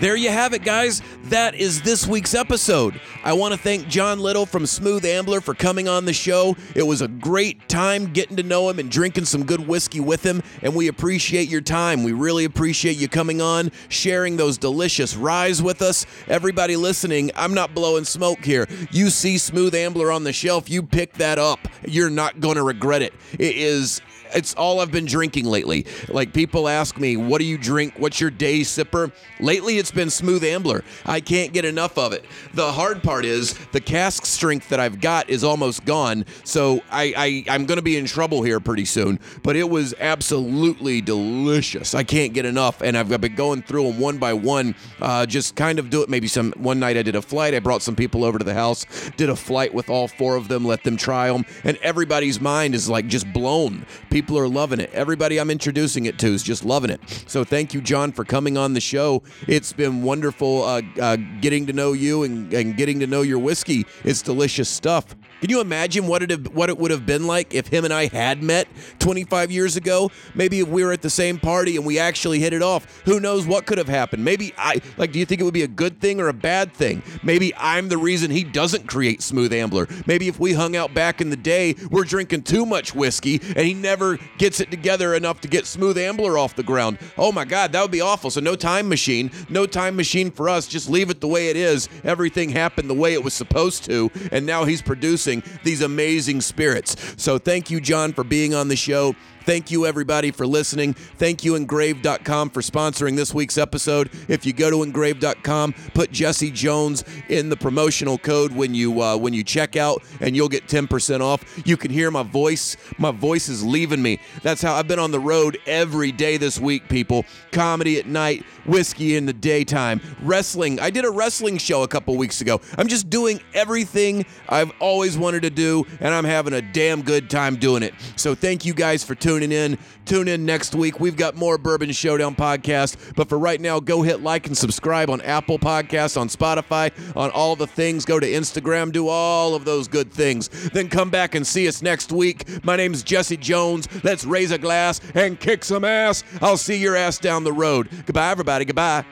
There you have it, guys. That is this week's episode. I want to thank John Little from Smooth Ambler for coming on the show. It was a great time getting to know him and drinking some good whiskey with him, and we appreciate your time. We really appreciate you coming on, sharing those delicious ryes with us. Everybody listening, I'm not blowing smoke here. You see Smooth Ambler on the shelf, you pick that up. You're not going to regret it. It is it's all I've been drinking lately. Like people ask me, "What do you drink? What's your day sipper?" Lately, it's been Smooth Ambler. I can't get enough of it. The hard part is the cask strength that I've got is almost gone, so I, I I'm going to be in trouble here pretty soon. But it was absolutely delicious. I can't get enough, and I've, been going through them one by one. Uh, just kind of do it. Maybe some one night I did a flight. I brought some people over to the house, did a flight with all four of them, let them try them, and everybody's mind is like just blown. People People are loving it. Everybody I'm introducing it to is just loving it. So thank you, John, for coming on the show. It's been wonderful uh, uh, getting to know you and, and getting to know your whiskey. It's delicious stuff. Can you imagine what it what it would have been like if him and I had met 25 years ago? Maybe if we were at the same party and we actually hit it off. Who knows what could have happened? Maybe I like. Do you think it would be a good thing or a bad thing? Maybe I'm the reason he doesn't create Smooth Ambler. Maybe if we hung out back in the day, we're drinking too much whiskey and he never gets it together enough to get Smooth Ambler off the ground. Oh my God, that would be awful. So no time machine, no time machine for us. Just leave it the way it is. Everything happened the way it was supposed to, and now he's producing these amazing spirits. So thank you, John, for being on the show. Thank you, everybody, for listening. Thank you, Engrave.com, for sponsoring this week's episode. If you go to Engrave.com, put Jesse Jones in the promotional code when you uh, when you check out, and you'll get 10% off. You can hear my voice. My voice is leaving me. That's how I've been on the road every day this week, people. Comedy at night, whiskey in the daytime, wrestling. I did a wrestling show a couple weeks ago. I'm just doing everything I've always wanted to do, and I'm having a damn good time doing it. So thank you guys for tuning tuning in. Tune in next week. We've got more Bourbon Showdown podcast. But for right now, go hit like and subscribe on Apple Podcasts, on Spotify, on all the things. Go to Instagram, do all of those good things. Then come back and see us next week. My name's Jesse Jones. Let's raise a glass and kick some ass. I'll see your ass down the road. Goodbye, everybody. Goodbye.